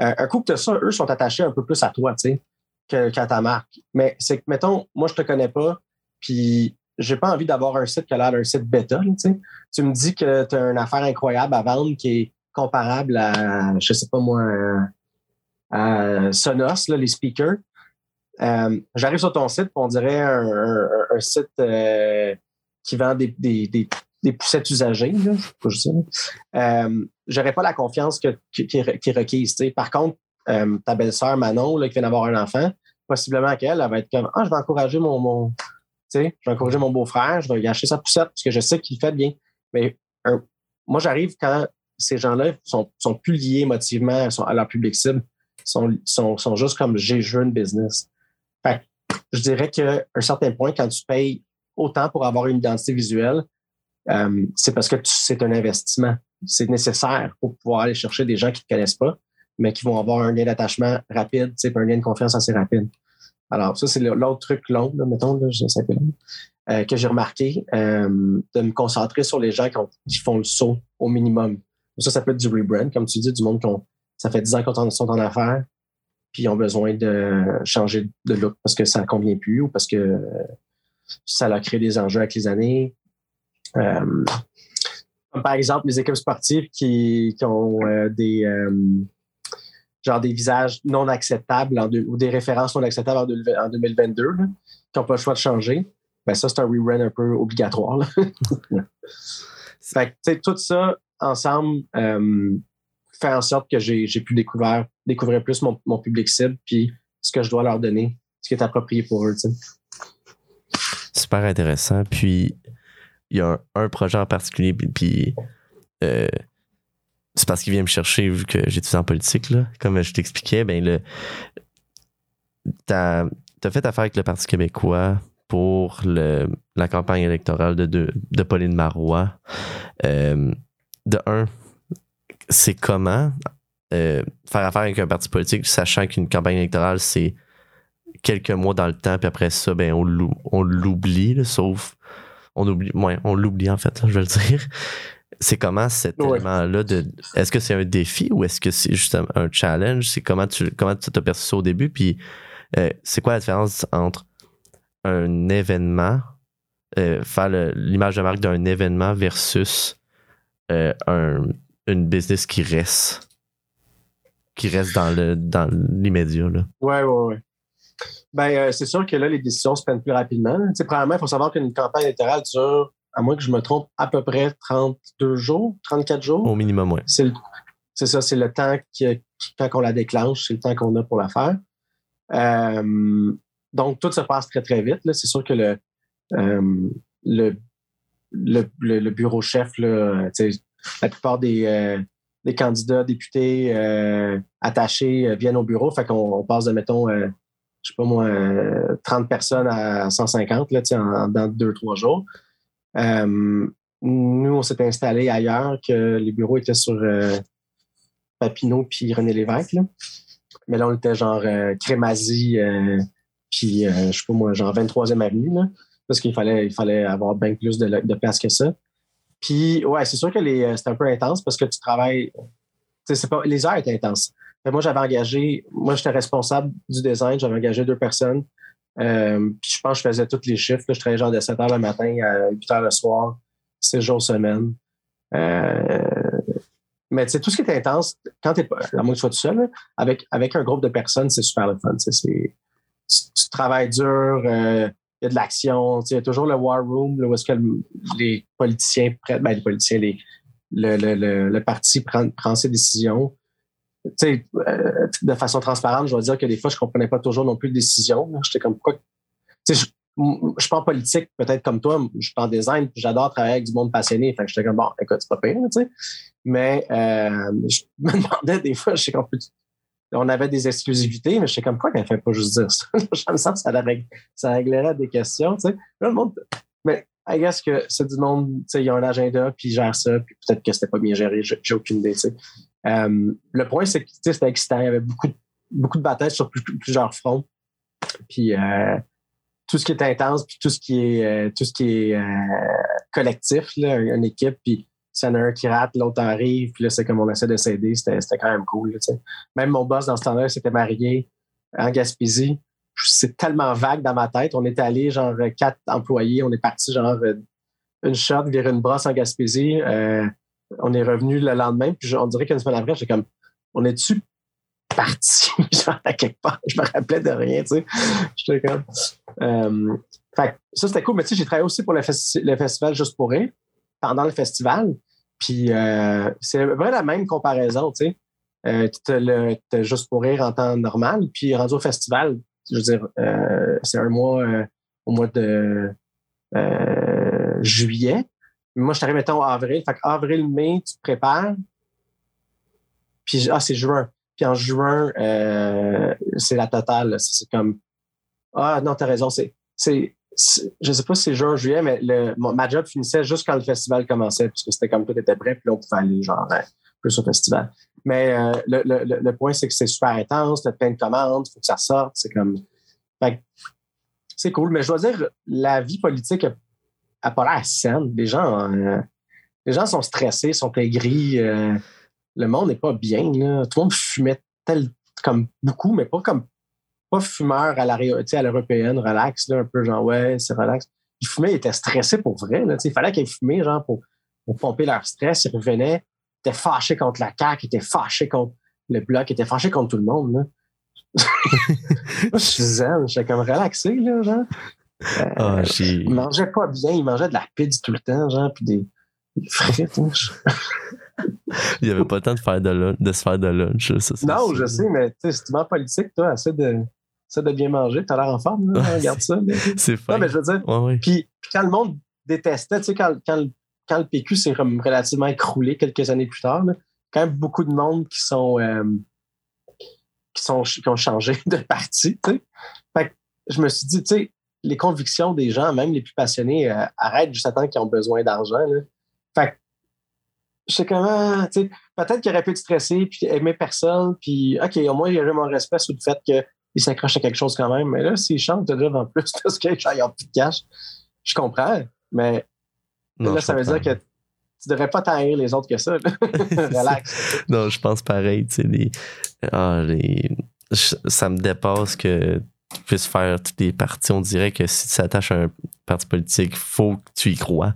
Euh, un coup que tu ça, eux sont attachés un peu plus à toi, tu sais, qu'à ta marque. Mais c'est que, mettons, moi, je te connais pas, puis j'ai pas envie d'avoir un site qui a l'air d'un site bêta. tu me dis que tu as une affaire incroyable à vendre qui est comparable à, je sais pas moi, à Sonos, les speakers. Euh, j'arrive sur ton site, on dirait un, site euh, qui vend des, poussettes usagées. Je euh, J'aurais pas la confiance qui, est, requise. Par contre, ta belle-sœur Manon, qui vient d'avoir un enfant, possiblement qu'elle, elle va être comme Ah, je vais encourager mon, je vais encourager mon beau-frère, je vais lui acheter sa poussette parce que je sais qu'il fait bien. Mais moi, j'arrive quand ces gens-là sont, sont plus liés émotivement à leur public cible, sont, sont, juste comme j'ai joué une business. je dirais qu'à un certain point, quand tu payes autant pour avoir une identité visuelle, euh, c'est parce que c'est un investissement. C'est nécessaire pour pouvoir aller chercher des gens qui ne te connaissent pas, mais qui vont avoir un lien d'attachement rapide, un lien de confiance assez rapide. Alors, ça, c'est l'autre truc long, mettons, là, ça euh, que j'ai remarqué, euh, de me concentrer sur les gens qui, font le saut au minimum. Ça, ça peut être du rebrand, comme tu dis, du monde qui ça fait 10 ans qu'ils sont en affaires, puis ils ont besoin de changer de look parce que ça ne convient plus ou parce que ça leur crée des enjeux avec les années. Euh, par exemple, les équipes sportives qui, ont des genre des visages non acceptables ou des références non acceptables en, 2022, qui n'ont pas le choix de changer, ben ça, c'est un rerun un peu obligatoire. fait que, tout ça ensemble euh, fait en sorte que j'ai pu découvrir, découvrir plus mon, public cible puis ce que je dois leur donner, ce qui est approprié pour eux. Super intéressant. Puis, il y a un, projet en particulier, puis, euh, c'est parce qu'il vient me chercher vu que j'étudie en politique. Là. Comme je t'expliquais, ben le t'as as fait affaire avec le Parti québécois pour le, la campagne électorale de, de, Pauline Marois. Euh, de un, c'est comment euh, faire affaire avec un parti politique, sachant qu'une campagne électorale, c'est quelques mois dans le temps, puis après ça, ben, on l'oublie, sauf. On oublie, ouais, on l'oublie en fait, je vais le dire. C'est comment cet élément-là de. Est-ce que c'est un défi ou est-ce que c'est juste un, challenge? C'est comment tu comment tu t'as perçu ça au début? Puis euh, c'est quoi la différence entre un événement, euh, faire l'image de marque d'un événement versus euh, un, une business qui reste qui reste dans le dans l'immédiat? Oui, oui, oui. Ben, c'est sûr que là, les décisions se prennent plus rapidement. Tu premièrement, il faut savoir qu'une campagne électorale dure à moins que je me trompe, à peu près 32 jours, 34 jours. Au minimum, oui. C'est ça, c'est le temps qui, quand on la déclenche, c'est le temps qu'on a pour la faire. Euh, donc, tout se passe très, très vite. C'est sûr que le, euh, le, le, bureau chef, là, la plupart des, euh, des candidats, députés attachés viennent au bureau. Fait qu'on passe de, mettons, je sais pas moi, 30 personnes à 150 là, en, dans deux, trois jours. Euh, nous, on s'est installé ailleurs, que les bureaux étaient sur euh, Papineau puis René Lévesque. Mais là, on était genre euh, Crémazie, puis euh, je sais pas moi, genre 23e avenue, parce qu'il fallait, il fallait avoir bien plus de, place que ça. Puis, ouais, c'est sûr que les, c'est un peu intense parce que tu travailles. Les heures étaient intenses. moi, j'avais engagé, moi, j'étais responsable du design, j'avais engagé deux personnes. Euh, je pense que je faisais tous les chiffres. je travaillais genre de 7 h le matin à 8 h le soir, 6 jours semaine. Euh, mais tu sais, tout ce qui est intense, quand tu pas, à moins que tu sois tout seul, avec, avec un groupe de personnes, c'est super le fun. Tu, tu, travailles dur, euh, il y a de l'action, il y a toujours le war room là, où est-ce que les politiciens prennent, ben, les politiciens, les, le, le, le, parti prend, prend ses décisions. Euh, de façon transparente, je dois dire que des fois, je comprenais pas toujours non plus les décisions. J'étais comme pourquoi. Je, je suis pas en politique, peut-être comme toi, je suis en design, j'adore travailler avec du monde passionné. Fait j'étais comme bon, écoute, c'est pas pire, tu sais. Mais euh, je me demandais des fois, je sais qu'on on avait des exclusivités, mais je sais comme quoi qu'elle fait pas juste dire ça? je que ça, ça réglerait des questions, tu sais. le monde, mais I guess que c'est du monde, tu sais, ils ont un agenda, puis ils gèrent ça, puis peut-être que c'était pas bien géré, j'ai aucune idée, tu sais. Euh, le point, c'est que c'était excitant, il y avait beaucoup, beaucoup de batailles sur plusieurs fronts. Puis euh, tout ce qui est intense, puis tout ce qui est euh, tout ce qui est collectif, une équipe, puis s'il y en a un qui rate, l'autre arrive, puis là, c'est comme on essaie de s'aider, c'était quand même cool. Même mon boss dans ce temps-là s'était marié en Gaspésie. C'est tellement vague dans ma tête. On est allé genre quatre employés, on est parti genre une shot vers une brosse en Gaspésie. Euh, on est revenu le lendemain, puis on dirait qu'une semaine après, j'étais comme on est-tu parti? Genre à quelque part? Je me rappelais de rien, tu sais. J'étais comme. Euh, fait, ça, c'était cool, mais tu sais, j'ai travaillé aussi pour le, festival Juste pour rire pendant le festival. Puis euh, c'est vraiment la même comparaison, tu sais. Euh, tu juste pour rire en temps normal, puis rendu au festival, je veux dire, euh, c'est un mois au mois de juillet. Moi, je t'arrive, mettons, avril. Fait avril, mai, tu te prépares. Puis, ah, c'est juin. Puis en juin, c'est la totale. C'est comme, ah, non, t'as raison. C'est, je sais pas si c'est juin juillet, mais le, ma job finissait juste quand le festival commençait, puisque c'était comme tout était prêt, puis là, on pouvait aller genre euh, plus au festival. Mais euh, le, le, le, point, c'est que c'est super intense, t'as plein de commandes, il faut que ça sorte. C'est comme. c'est cool. Mais je dois dire, la vie politique pas l'air saine. Les gens, euh, les gens sont stressés, sont aigris. le monde n'est pas bien. Tout le monde fumait tel comme beaucoup, mais pas comme pas fumeur à l'européenne, relax, un peu genre ouais, c'est relax. Il fumait, il était stressé pour vrai. Il fallait qu'ils fumaient genre pour, pomper leur stress. Ils revenaient, ils étaient fâchés contre la CAQ, ils étaient fâchés contre le bloc, ils étaient fâchés contre tout le monde. Je suis zen, j'étais comme relaxé, là, genre. Euh, ah, il mangeait pas bien, il mangeait de la pizza tout le temps, genre, puis des, frites. Hein. il n'y avait pas le temps de, faire de, de se faire de lunch. Ça, non, je sais, mais si tu politique, toi, essaie de, de bien manger. Tu as l'air en forme, là, regarde ça. c'est fun. Non, mais je veux dire, puis, quand le monde détestait, tu sais, quand, quand, quand, le PQ s'est relativement écroulé quelques années plus tard, quand même beaucoup de monde qui sont, euh, qui sont qui ont changé de parti. Fait que je me suis dit, tu sais, les convictions des gens, même les plus passionnés, euh, arrêtent juste à temps qu'ils ont besoin d'argent. Fait que je sais comment, tu sais, peut-être qu'il aurait pu être stressé puis aimer personne, puis OK, au moins, il y aurait mon respect sur le fait que il s'accroche à quelque chose quand même. Mais là, s'il chante déjà en plus parce qu'il a plus de cash, je comprends. Mais là, ça veut dire que tu devrais pas taire les autres que ça. Relax. non, je pense pareil. Tu sais, ah, ça me dépasse que tu puisses faire toutes les parties. On dirait que si tu s'attaches à un parti politique, il faut que tu y crois.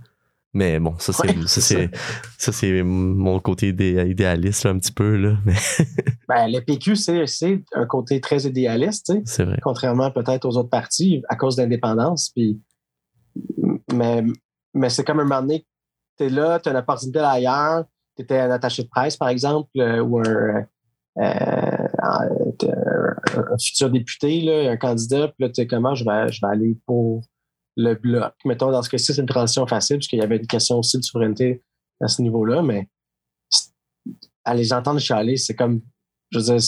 Mais bon, ça c'est ça, c'est mon côté idéaliste un petit peu là. Mais ben, le PQ c'est un côté très idéaliste, c'est vrai. Contrairement peut-être aux autres partis à cause d'indépendance. Puis mais mais c'est comme un moment donné, tu es là, tu as une opportunité ailleurs, tu étais un attaché de presse par exemple euh, ou un, euh, un, futur député, là, un candidat, puis là tu sais comment je vais je vais aller pour le bloc. Mettons, dans ce cas-ci, c'est une transition facile, puisqu'il y avait une question aussi de souveraineté à ce niveau-là, mais à les entendre chialer, c'est comme, je veux dire,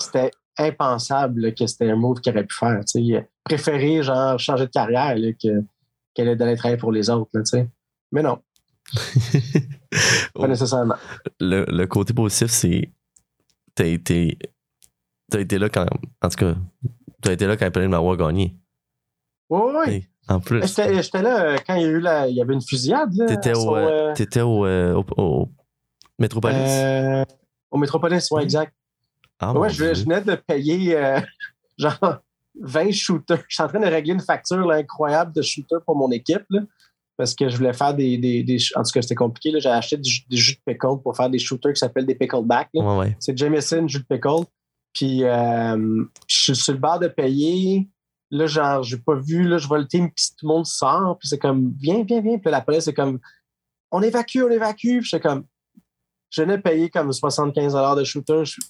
c'était impensable que c'était un move qu'il aurait pu faire. Il préféré, genre, changer de carrière que, qu'elle d'aller travailler pour les autres. sais. Mais non. Pas nécessairement. Le, le côté positif, c'est. T'as été. T'as été là quand. En tout cas, Tu as été là quand Marois a gagné. Oui, oui, oui. Hey, en plus. J'étais là euh, quand il y a eu la, il y avait une fusillade. T'étais au, euh, euh, t'étais au, euh, au, au Métropolis. euh, au Métropolis, ouais, exact. ah, ouais, je, je venais de payer euh, genre 20 shooters. Je suis en train de régler une facture là, incroyable de shooters pour mon équipe. là, parce que je voulais faire des. des, des- en tout cas, c'était compliqué. J'ai acheté du- des jus de pickle pour faire des shooters qui s'appellent des pickleback. là. Ouais, ouais. C'est Jameson, jus de pickle. Puis euh, je suis sur le bord de payer. Là, genre, j'ai pas vu, là, je vois le team, puis tout le monde sort. Puis c'est comme, viens, viens, viens. Puis là, la police, c'est comme, on évacue, on évacue. Puis j'étais comme, je venais de payer comme 75 de shooter. Je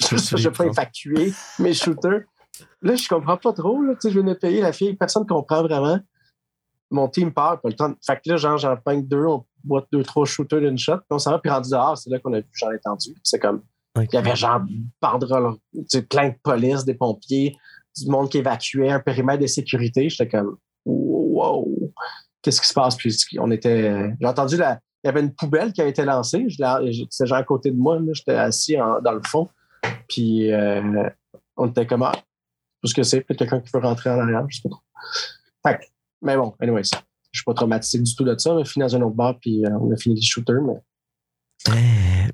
Je je vais pas évacuer mes shooters. Là, je comprends pas trop. Là, je venais de payer la fille. Personne comprend vraiment. Mon team part, pas le temps. de- Fait que là, genre, j'en pogne deux, on boit deux, trois shooters d'une shot. Puis on s'en va, puis rendu dehors, c'est là qu'on a vu j'en ai tendu. C'est comme, il y avait genre banderole, tu sais, plein de police, des pompiers, du monde qui évacuait, un périmètre de sécurité. J'étais comme, wow, qu'est-ce qui se passe? Puis on était, j'ai entendu la, il y avait une poubelle qui a été lancée. C'était genre à côté de moi, j'étais assis en- dans le fond. Puis euh, on était comme, ah, tout ce que c'est, peut-être quelqu'un qui veut rentrer en arrière, je sais pas trop. Fait que, mais bon, anyways, je suis pas traumatisé du tout de ça. On a fini dans un autre bar, puis euh, on a fini les shooters, mais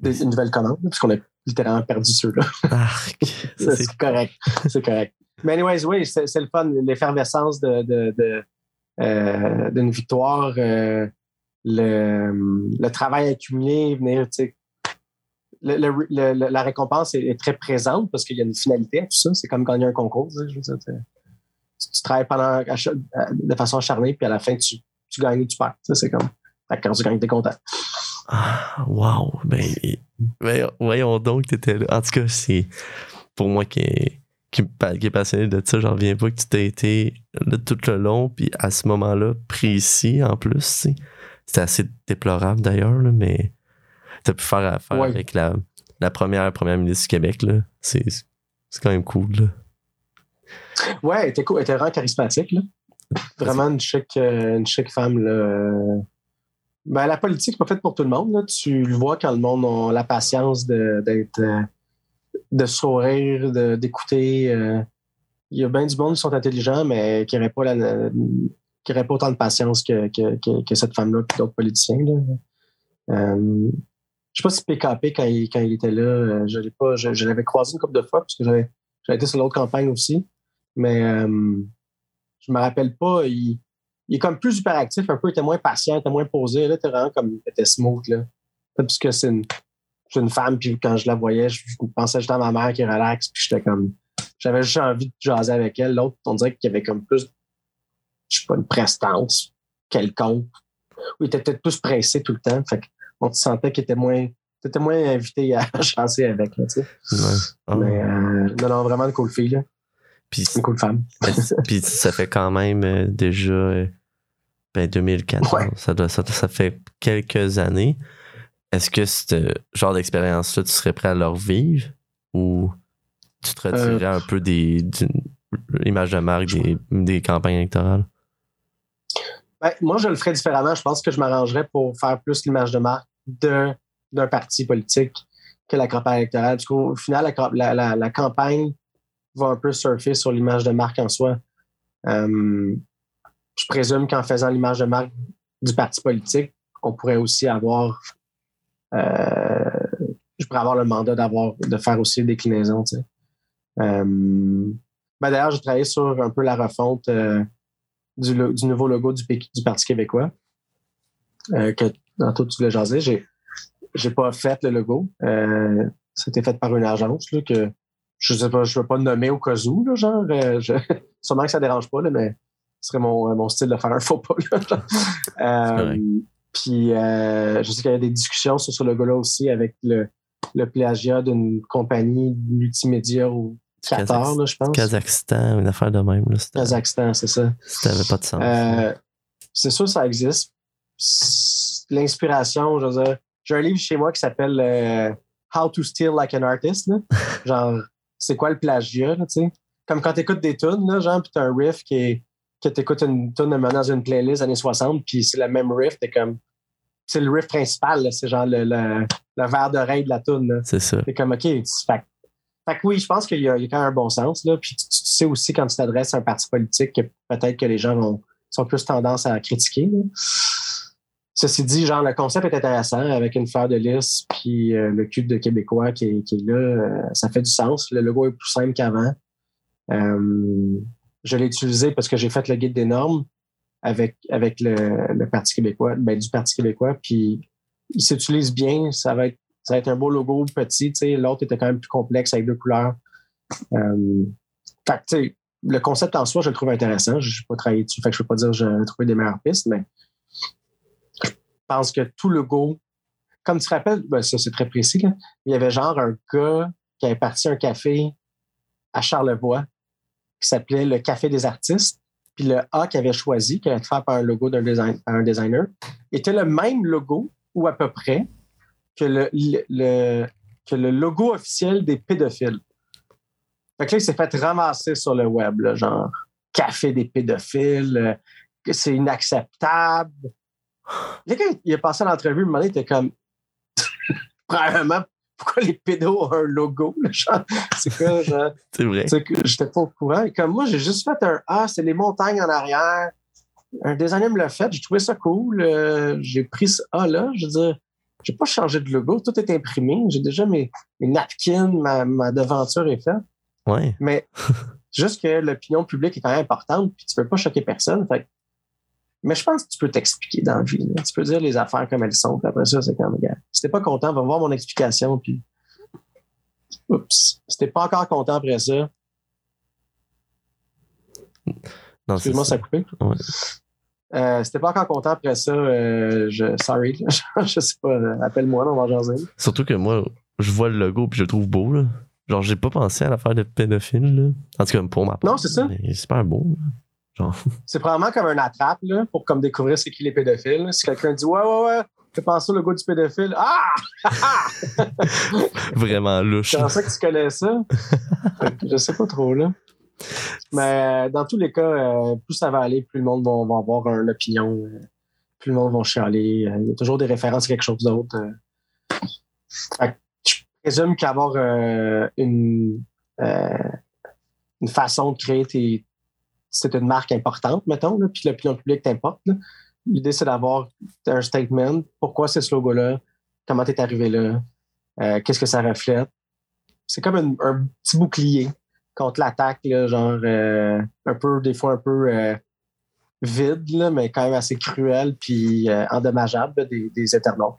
Eh, une nouvelle commande, puisqu'on a littéralement perdu ceux-là. C'est correct. C'est correct. Mais anyways, oui, c'est le fun, l'effervescence de, de, de, euh, d'une victoire, euh, le, le travail accumulé, venir, tu sais. Le, le- le- la récompense est, est très présente parce qu'il y a une finalité à tout ça. C'est comme gagner un concours. je veux dire, tu, travailles pendant, ach- de façon acharnée, puis à la fin, tu, tu gagnes ou tu perds. C'est comme. Quand tu gagnes, t'es content. Ah, wow. Ben, ben, voyons donc, t'étais là. En tout cas, c'est pour moi qui est, qui, est passionné de ça, j'en reviens pas que tu t'es été là tout le long, puis à ce moment-là, précis en plus. C'était assez déplorable d'ailleurs, là, mais t'as pu faire affaire Ouais. avec la, la première première ministre du Québec, là. C'est c'est quand même cool, là. Ouais, elle était, était vraiment charismatique. Là. Vraiment une chic, euh, une chic femme. Là. Ben, la politique, c'est pas faite pour tout le monde. Là. Tu le vois quand le monde a la patience d'être, euh, de sourire, d'écouter. euh. Il y a bien du monde qui sont intelligents, mais qui n'auraient pas, pas autant de patience que, que, que, cette femme-là et d'autres politiciens. Là. Je sais pas si PKP, quand il, quand il était là, je l'avais croisé une couple de fois parce que j'avais été sur l'autre campagne aussi. Mais euh, je me rappelle pas. Il, il est comme plus hyperactif, un peu, il était moins patient, il était moins posé. Là, il était vraiment comme il était smooth. Là. Parce que c'est une, c'est une femme, puis quand je la voyais, je pensais juste à ma mère qui relaxe, puis j'étais comme. J'avais juste envie de jaser avec elle. L'autre, on dirait qu'il y avait comme plus, je sais pas, une prestance quelconque. Ou il était peut-être plus pressé tout le temps. Fait qu'on te sentait qu'il était moins. T'étais moins invité à chancer avec, là, tu sais. Ouais. Ah. Mais euh, non, non, vraiment une cool fille, là. Puis, femme. puis ça fait quand même euh, déjà euh, ben 2014. Ouais. Ça, doit, ça, ça fait quelques années. Est-ce que ce genre d'expérience-là, tu serais prêt à leur vivre ou tu te retirerais Euh. un peu des d'une image de marque des, des campagnes électorales? Ben, moi, je le ferais différemment. Je pense que je m'arrangerais pour faire plus l'image de marque d'un parti politique que la campagne électorale. Parce qu'au final, la, la, la, la campagne va un peu surfer sur l'image de marque en soi. Euh, je présume qu'en faisant l'image de marque du parti politique, on pourrait aussi avoir. euh, je pourrais avoir le mandat d'avoir de faire aussi. Tu sais. Euh, ben D'ailleurs, j'ai travaillé sur un peu la refonte. du, nouveau logo du, Parti québécois, que tantôt tu voulais jaser. J'ai, j'ai pas fait le logo. C'était fait par une agence que je sais pas, je veux pas nommer au cas où, là, genre. euh, je- sûrement que ça dérange pas, là, mais ce serait mon, mon style de faire un faux pas. là. Euh, puis euh, je sais qu'il y a des discussions sur ce logo-là aussi avec le, le plagiat d'une compagnie multimédia au Qatar, là, je pense. Kazakhstan, une affaire de même. Là, Kazakhstan, c'est ça. ça n'avait pas de sens. Euh, c'est sûr, ça existe. L'inspiration, je veux dire, j'ai un livre chez moi qui s'appelle euh, How to Steal Like an Artist. là. genre, c'est quoi le plagiat, là, tu sais? Comme quand tu écoutes des tunes, là, genre, puis t'as un riff qui est, que tu écoutes une tune dans une playlist années 60, puis c'est le même riff, t'es comme. C'est le riff principal, là, c'est genre le, le, le verre d'oreille de la tune. là. c'est ça. C'est comme, OK, fait, fait que oui, je pense qu'il y, y a quand même un bon sens, là. Puis tu, tu sais aussi quand tu t'adresses à un parti politique que peut-être que les gens vont, sont plus tendance à critiquer. Ceci dit, genre, le concept est intéressant avec une fleur de lys puis euh, le cul de Québécois qui est, là. euh, ça fait du sens. Le logo est plus simple qu'avant. Euh, je l'ai utilisé parce que j'ai fait le guide des normes avec, avec le, Parti québécois, ben, du Parti québécois. Puis il s'utilise bien. Ça va être, ça va être un beau logo petit. L'autre était quand même plus complexe avec deux couleurs. Fait le concept en soi, je le trouve intéressant. Je n'ai pas travaillé dessus. Que je ne peux pas dire que j'ai trouvé des meilleures pistes, mais pense que tout le go, comme tu te rappelles, ben ça c'est très précis, il y avait genre un gars qui avait parti un café à Charlevoix qui s'appelait le Café des artistes. Puis le A qu'il avait choisi, qui être fait par un logo d'un design, un designer, était le même logo, ou à peu près, que le, logo officiel des pédophiles. Fait que là, il s'est fait ramasser sur le web, genre café des pédophiles, euh, c'est inacceptable. Gars, il a passé l'entrevue, moment donné, il était comme Premièrement, pourquoi les pédos ont un logo? c'est quoi, genre, C'est vrai. j'étais pas au courant. Et comme moi, j'ai juste fait un A, c'est les montagnes en arrière. Un designer me l'a fait, j'ai trouvé ça cool. euh, j'ai pris ce A-là. Je veux dire, j'ai pas changé de logo, tout est imprimé. J'ai déjà mes, mes napkins, ma, ma devanture est faite. Ouais. Mais juste que l'opinion publique est quand même importante, puis tu peux pas choquer personne. Fait mais je pense que tu peux t'expliquer dans la vie. là. Tu peux dire les affaires comme elles sont. Puis après ça, c'est comme, regarde, si t'es pas content, va voir mon explication. Puis, oups, si t'es pas encore content après ça, excuse-moi, ça. ça a coupé. Ouais. Euh, si t'es pas encore content après ça, euh, je, sorry, je sais pas, euh, appelle-moi, on va jaser. Surtout que moi, je vois le logo puis je le trouve beau. Là. Genre, j'ai pas pensé à l'affaire de pédophile. Là. En tout cas, pour ma part. Non, c'est ça. C'est super beau. là. C'est probablement comme un attrape, là, pour comme découvrir c'est qui les pédophiles. Si quelqu'un dit, ouais, ouais, ouais, fais penser au logo du pédophile. Ah! vraiment louche. Je pensais que tu connais ça. Je sais pas trop, là. Mais dans tous les cas, euh, plus ça va aller, plus le monde va, va avoir une opinion. euh, plus le monde va chialer. euh, Il y a toujours des références à quelque chose d'autre. euh. Je présume qu'avoir une, une façon de créer tes. C'est une marque importante, mettons, puis l'opinion publique t'importe. L'idée, c'est d'avoir un statement. Pourquoi ce logo-là? Comment t'es arrivé là? Euh, Qu'est-ce que ça reflète? C'est comme un, petit bouclier contre l'attaque, genre euh, un peu, des fois un peu euh, vide, mais quand même assez cruel puis endommageable des, des internautes.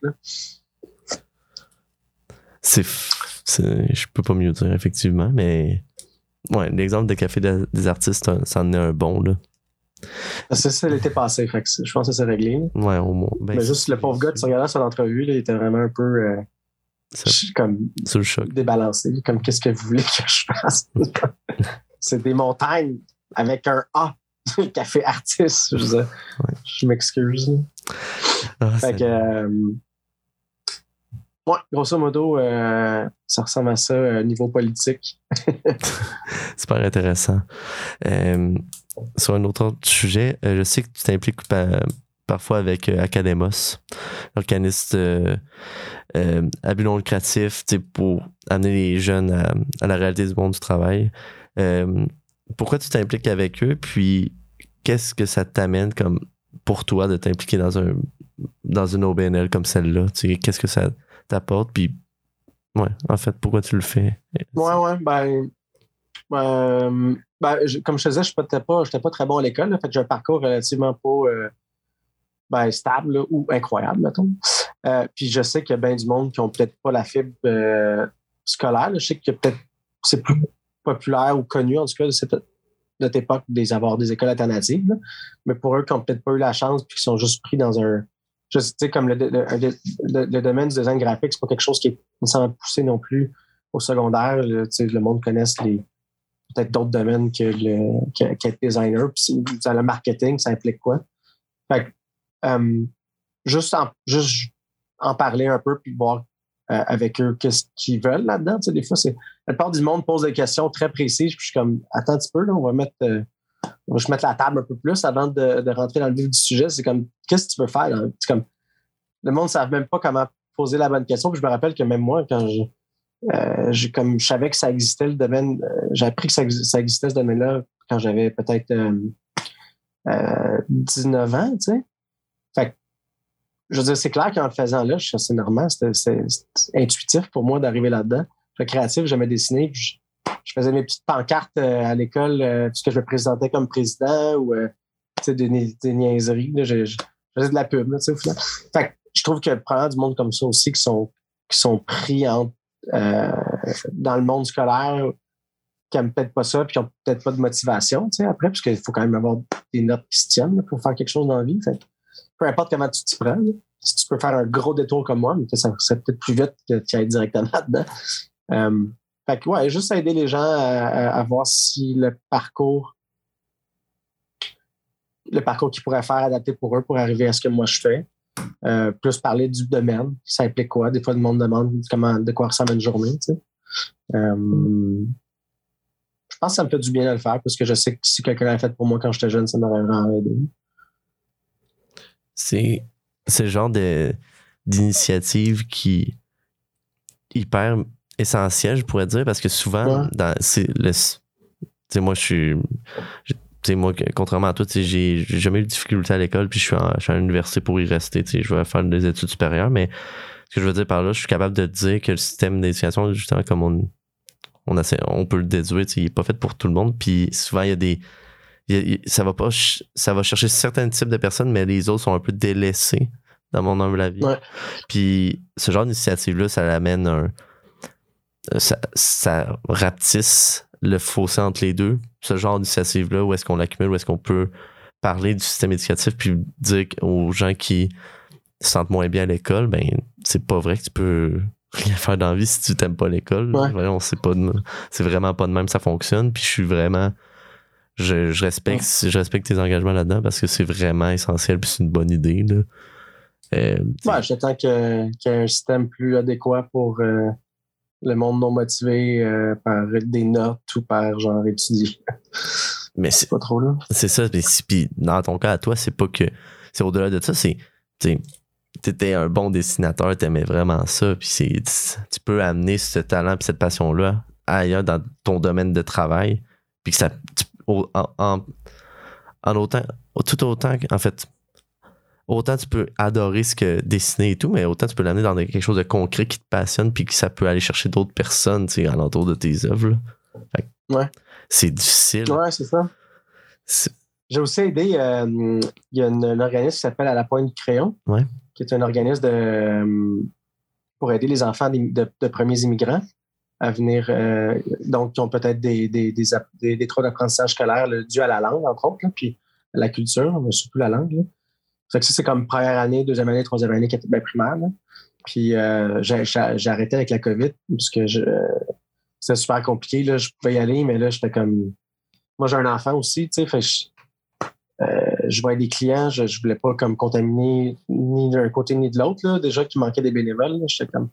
c'est- Je peux pas mieux dire, effectivement, mais. Ouais, l'exemple de Café de- des artistes, ça- en est un bon, là. C'est ça l'été passé, fait que c'est- je pense que c'est réglé. Ouais, au moins. Ben, mais juste le pauvre gars, tu regardais son entrevue, là, il était vraiment un peu euh, comme Sur le choc. débalancé, comme qu'est-ce que vous voulez que je fasse? c'est des montagnes avec un A. Café artiste, je. Ouais. Je m'excuse. Ah, Fait que, euh, ouais, grosso modo, euh, ça ressemble à ça euh, niveau politique. Super intéressant. Euh, sur un autre sujet, je sais que tu t'impliques pa- parfois avec Academos, l'organisme à but non lucratif pour amener les jeunes à, à la réalité du monde du travail. Pourquoi tu t'impliques avec eux? Puis qu'est-ce que ça t'amène comme pour toi de t'impliquer dans un dans une OBNL comme celle-là? Qu'est-ce que ça t'apporte? Puis ouais, en fait, pourquoi tu le fais? Ouais, ouais, ben. euh, ben, comme je te disais, je n'étais pas, pas très bon à l'école. Fait j'ai un parcours relativement pas euh, ben, stable ou incroyable, mettons. Euh, puis je sais qu'il y a bien du monde qui n'ont peut-être pas la fibre scolaire. Je sais que peut-être c'est plus populaire ou connu, en tout cas, de cette notre époque, des avoir des écoles alternatives. Mais pour eux qui n'ont peut-être pas eu la chance puis qui sont juste pris dans un. Je sais, comme le, le, le- domaine du design graphique, c'est pas quelque chose qui est nécessairement poussé non plus au secondaire. Le, le monde connaisse les peut-être d'autres domaines que le que- designer. Puis dans le marketing, ça implique quoi? Fait que, euh, juste, en, juste en parler un peu puis voir euh, avec eux qu'est-ce qu'ils veulent là-dedans. Des fois. La plupart du monde pose des questions très précises, puis je suis comme attends un petit peu, là, on va mettre. euh, on va juste mettre la table un peu plus avant de, rentrer dans le vif du sujet. C'est comme qu'est-ce que tu veux faire? là? C'est comme le monde ne savent même pas comment poser la bonne question. Je me rappelle que même moi, quand je, j'ai comme je savais que ça existait le domaine. j'ai appris que ça, existait ce domaine-là quand j'avais peut-être 19 ans, tu sais. Fait je veux dire, c'est clair qu'en le faisant là, c'est normal, c'était intuitif pour moi d'arriver là-dedans. Je créatif, j'aimais dessiner, je, je, faisais mes petites pancartes à l'école, tout ce que je me présentais comme président ou des, des niaiseries. Là, je, faisais de la pub, là, au final. Fait je trouve y a du monde comme ça aussi qui sont, qui sont pris euh, dans le monde scolaire qui n'aiment peut-être pas ça puis qui n'ont peut-être pas de motivation après, parce qu'il faut quand même avoir des notes qui se tiennent pour faire quelque chose dans la vie. Fait, peu importe comment tu t'y prends, si tu peux faire un gros détour comme moi, ça serait peut-être plus vite que tu ailles directement dedans. Euh, fait que, ouais, juste aider les gens à, voir si le parcours le parcours qu'ils pourraient faire adapté pour eux pour arriver à ce que moi je fais. Euh, plus parler du domaine. Ça implique quoi? Des fois, le monde demande comment, de quoi ressemble une journée. Euh, je pense que ça me fait du bien de le faire parce que je sais que si quelqu'un l'a fait pour moi quand j'étais jeune, ça m'aurait vraiment aidé. C'est ce genre d'initiative qui hyper essentielle, je pourrais dire, parce que souvent, dans, c'est le, moi, je suis sais, moi, contrairement à toi, j'ai jamais eu de difficulté à l'école, puis je suis, en, à l'université pour y rester. Je vais faire des études supérieures, mais ce que je veux dire par là, je suis capable de dire que le système d'éducation, justement, comme on, on, on peut le déduire, il n'est pas fait pour tout le monde. Puis souvent, il y a des. ça va pas ça va chercher certains types de personnes, mais les autres sont un peu délaissés dans mon humble avis. Puis ce genre d'initiative-là, ça l'amène un. Ça, ça rapetisse le fossé entre les deux, ce genre d'initiative-là, où est-ce qu'on l'accumule, où est-ce qu'on peut parler du système éducatif, puis dire aux gens qui se sentent moins bien à l'école, ben, c'est pas vrai que tu peux rien faire dans la vie si tu t'aimes pas l'école. Ouais. c'est vraiment pas de même ça fonctionne. Puis je suis vraiment, je, respecte, je respecte tes engagements là-dedans parce que c'est vraiment essentiel puis c'est une bonne idée. Là. Euh, ouais, j'attends qu'il y, ait un système plus adéquat pour euh, le monde non motivé euh, par des notes ou par genre étudier. Mais c'est pas trop là. C'est ça. Puis dans ton cas, à toi, c'est pas que. C'est au-delà de ça, c'est. T'étais un bon dessinateur, t'aimais vraiment ça. Puis tu peux amener ce talent et cette passion-là ailleurs dans ton domaine de travail. Puis que ça. en, en, en, autant. Tout autant, en fait, autant tu peux adorer ce que dessiner et tout, mais autant tu peux l'amener dans quelque chose de concret qui te passionne puis que ça peut aller chercher d'autres personnes, tu sais, alentour de tes œuvres. ouais. C'est difficile. Ouais, c'est ça. J'ai aussi aidé, euh, il y a un organisme qui s'appelle À la pointe du crayon, qui est un organisme de, euh, pour aider les enfants de, premiers immigrants à venir, euh, donc qui ont peut-être des, des, des, des, troubles d'apprentissage scolaire dû à la langue, entre autres, puis à la culture, mais surtout la langue. Fait que ça, c'est comme première année, deuxième année, troisième année qui était bien primaire. Puis euh, j'ai arrêté avec la COVID parce que c'était super compliqué. Là. Je pouvais y aller, mais là, j'étais comme. Moi, j'ai un enfant aussi, tu sais. Fait je, euh, je voyais des clients, je, voulais pas comme contaminer ni d'un côté ni de l'autre. Déjà qu'il manquait des bénévoles. J'étais comme.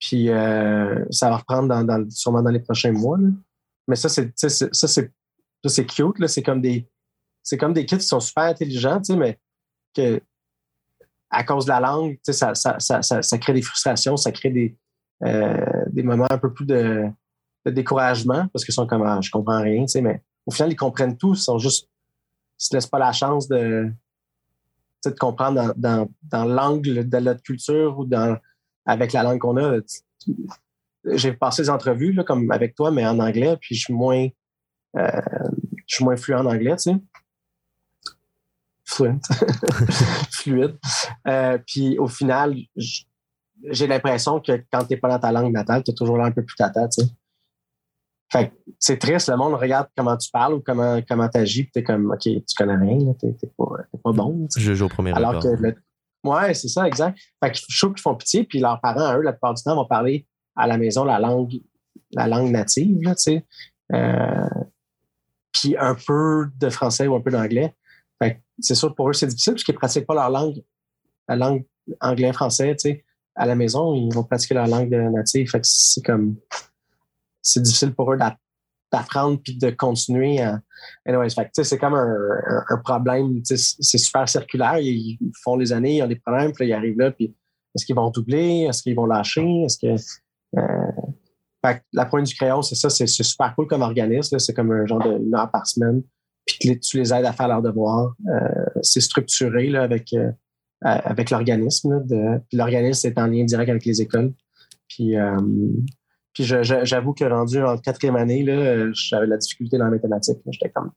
Puis euh, ça va reprendre dans, sûrement dans les prochains mois. Mais ça, c'est ça, c'est cute. C'est comme des. C'est comme des kids qui sont super intelligents, tu sais, mais que à cause de la langue, ça, crée des frustrations, ça crée des, euh, moments un peu plus de, découragement parce qu'ils sont comme ah, je comprends rien, mais au final, ils comprennent tout, ils sont juste se laissent pas la chance de, comprendre dans, l'angle de notre culture ou dans, avec la langue qu'on a. J'ai passé des entrevues comme avec toi, mais en anglais, puis je suis moins euh, fluent en anglais, fluide. Euh, puis au final, j'ai l'impression que quand tu n'es pas dans ta langue natale, tu es toujours là un peu plus tata, tu sais. Fait c'est triste, le monde regarde comment tu parles ou comment comment tu agis, puis t'es comme OK, tu connais rien, t'es pas, pas bon. Je joue au premier Alors que Ouais, c'est ça, exact. Fait que je trouve qu'ils font pitié, puis leurs parents, eux, la plupart du temps, vont parler à la maison la langue, la langue native, tu sais. Euh, puis un peu de français ou un peu d'anglais c'est sûr, pour eux, c'est difficile parce qu'ils ne pratiquent pas leur langue, la langue anglais-français, tu sais. À la maison, ils vont pratiquer leur langue native. Fait que c'est comme, c'est difficile pour eux d'apprendre puis de continuer à. Fait c'est comme un, problème, c'est super circulaire. Ils, font les années, ils ont des problèmes, puis ils arrivent là, puis est-ce qu'ils vont doubler? Est-ce qu'ils vont lâcher? Est-ce que. Euh, la pointe du crayon, c'est ça, c'est super cool comme organisme. C'est comme un genre de une heure par semaine. Puis tu les aides à faire leurs devoirs. c'est structuré là, avec, avec l'organisme. L'organisme est en lien direct avec les écoles. Puis, puis j'avoue que rendu en quatrième année, j'avais la difficulté dans la mathématique. J'étais comme.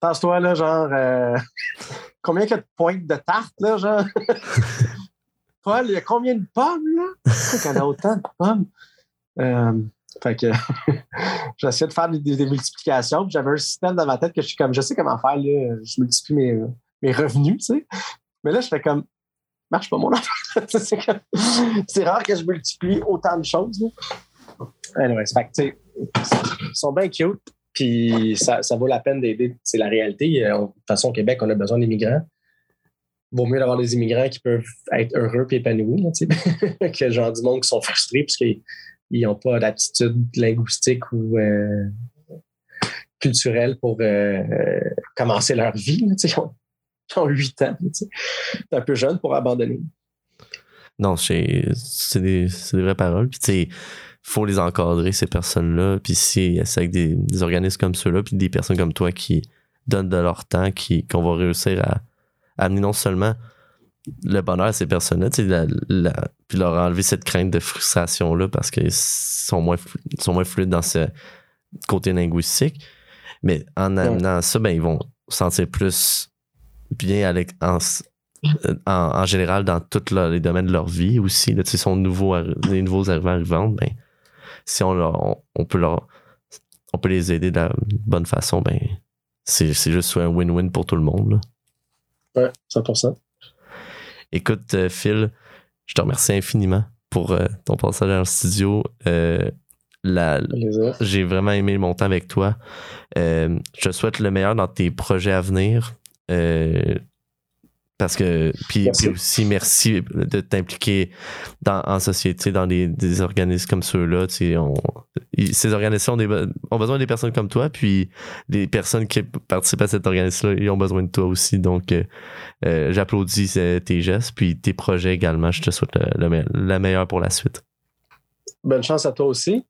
Pense-toi, là, genre. combien a de pointes de tarte, là, genre? Paul, il y a combien de pommes, là? Y en a autant de pommes? Euh, fait que j'essayais de faire des, multiplications. J'avais un système dans ma tête que je suis comme, je sais comment faire, là, je multiplie mes, mes revenus, tu sais. Mais là, je fais comme, marche pas mon affaire. c'est rare que je multiplie autant de choses. Fait que, ils sont bien cute. Puis ça, ça vaut la peine d'aider. C'est la réalité. Euh, de toute façon, au Québec, on a besoin d'immigrants. Vaut mieux d'avoir des immigrants qui peuvent être heureux et épanouis là, que genre du monde qui sont frustrés parce qu'ils n'ont pas d'aptitude linguistique ou euh, culturelle pour euh, commencer leur vie. ils, ont, huit ans. C'est un peu jeune pour abandonner. Non, c'est des, vraies paroles. Puis, faut les encadrer, ces personnes-là. Puis c'est avec des, organismes comme ceux-là, puis des personnes comme toi qui donnent de leur temps, qu'on va réussir à, amener non seulement le bonheur à ces personnes-là, puis leur enlever cette crainte de frustration-là parce qu'ils sont moins, sont moins fluides dans ce côté linguistique. Mais en amenant ça, ben, ils vont se sentir plus bien avec, en, en, général dans tous les domaines de leur vie aussi. Là, sont nouveaux, les nouveaux arrivants ben, si on, on, peut leur, on peut les aider de la bonne façon, ben, c'est, juste un win-win pour tout le monde. Là. Ouais, 100%. Écoute, euh, Phil, je te remercie infiniment pour euh, ton passage dans le studio. Euh, j'ai vraiment aimé mon temps avec toi. je te souhaite le meilleur dans tes projets à venir. Parce que, puis, aussi, merci de t'impliquer en société, dans des, organismes comme ceux-là. Ces organismes ont, ont, besoin des personnes comme toi, puis les personnes qui participent à cet organisme-là, ils ont besoin de toi aussi. Donc, euh, euh, j'applaudis euh, tes gestes, puis tes projets également. Je te souhaite la meilleure pour la suite. Bonne chance à toi aussi.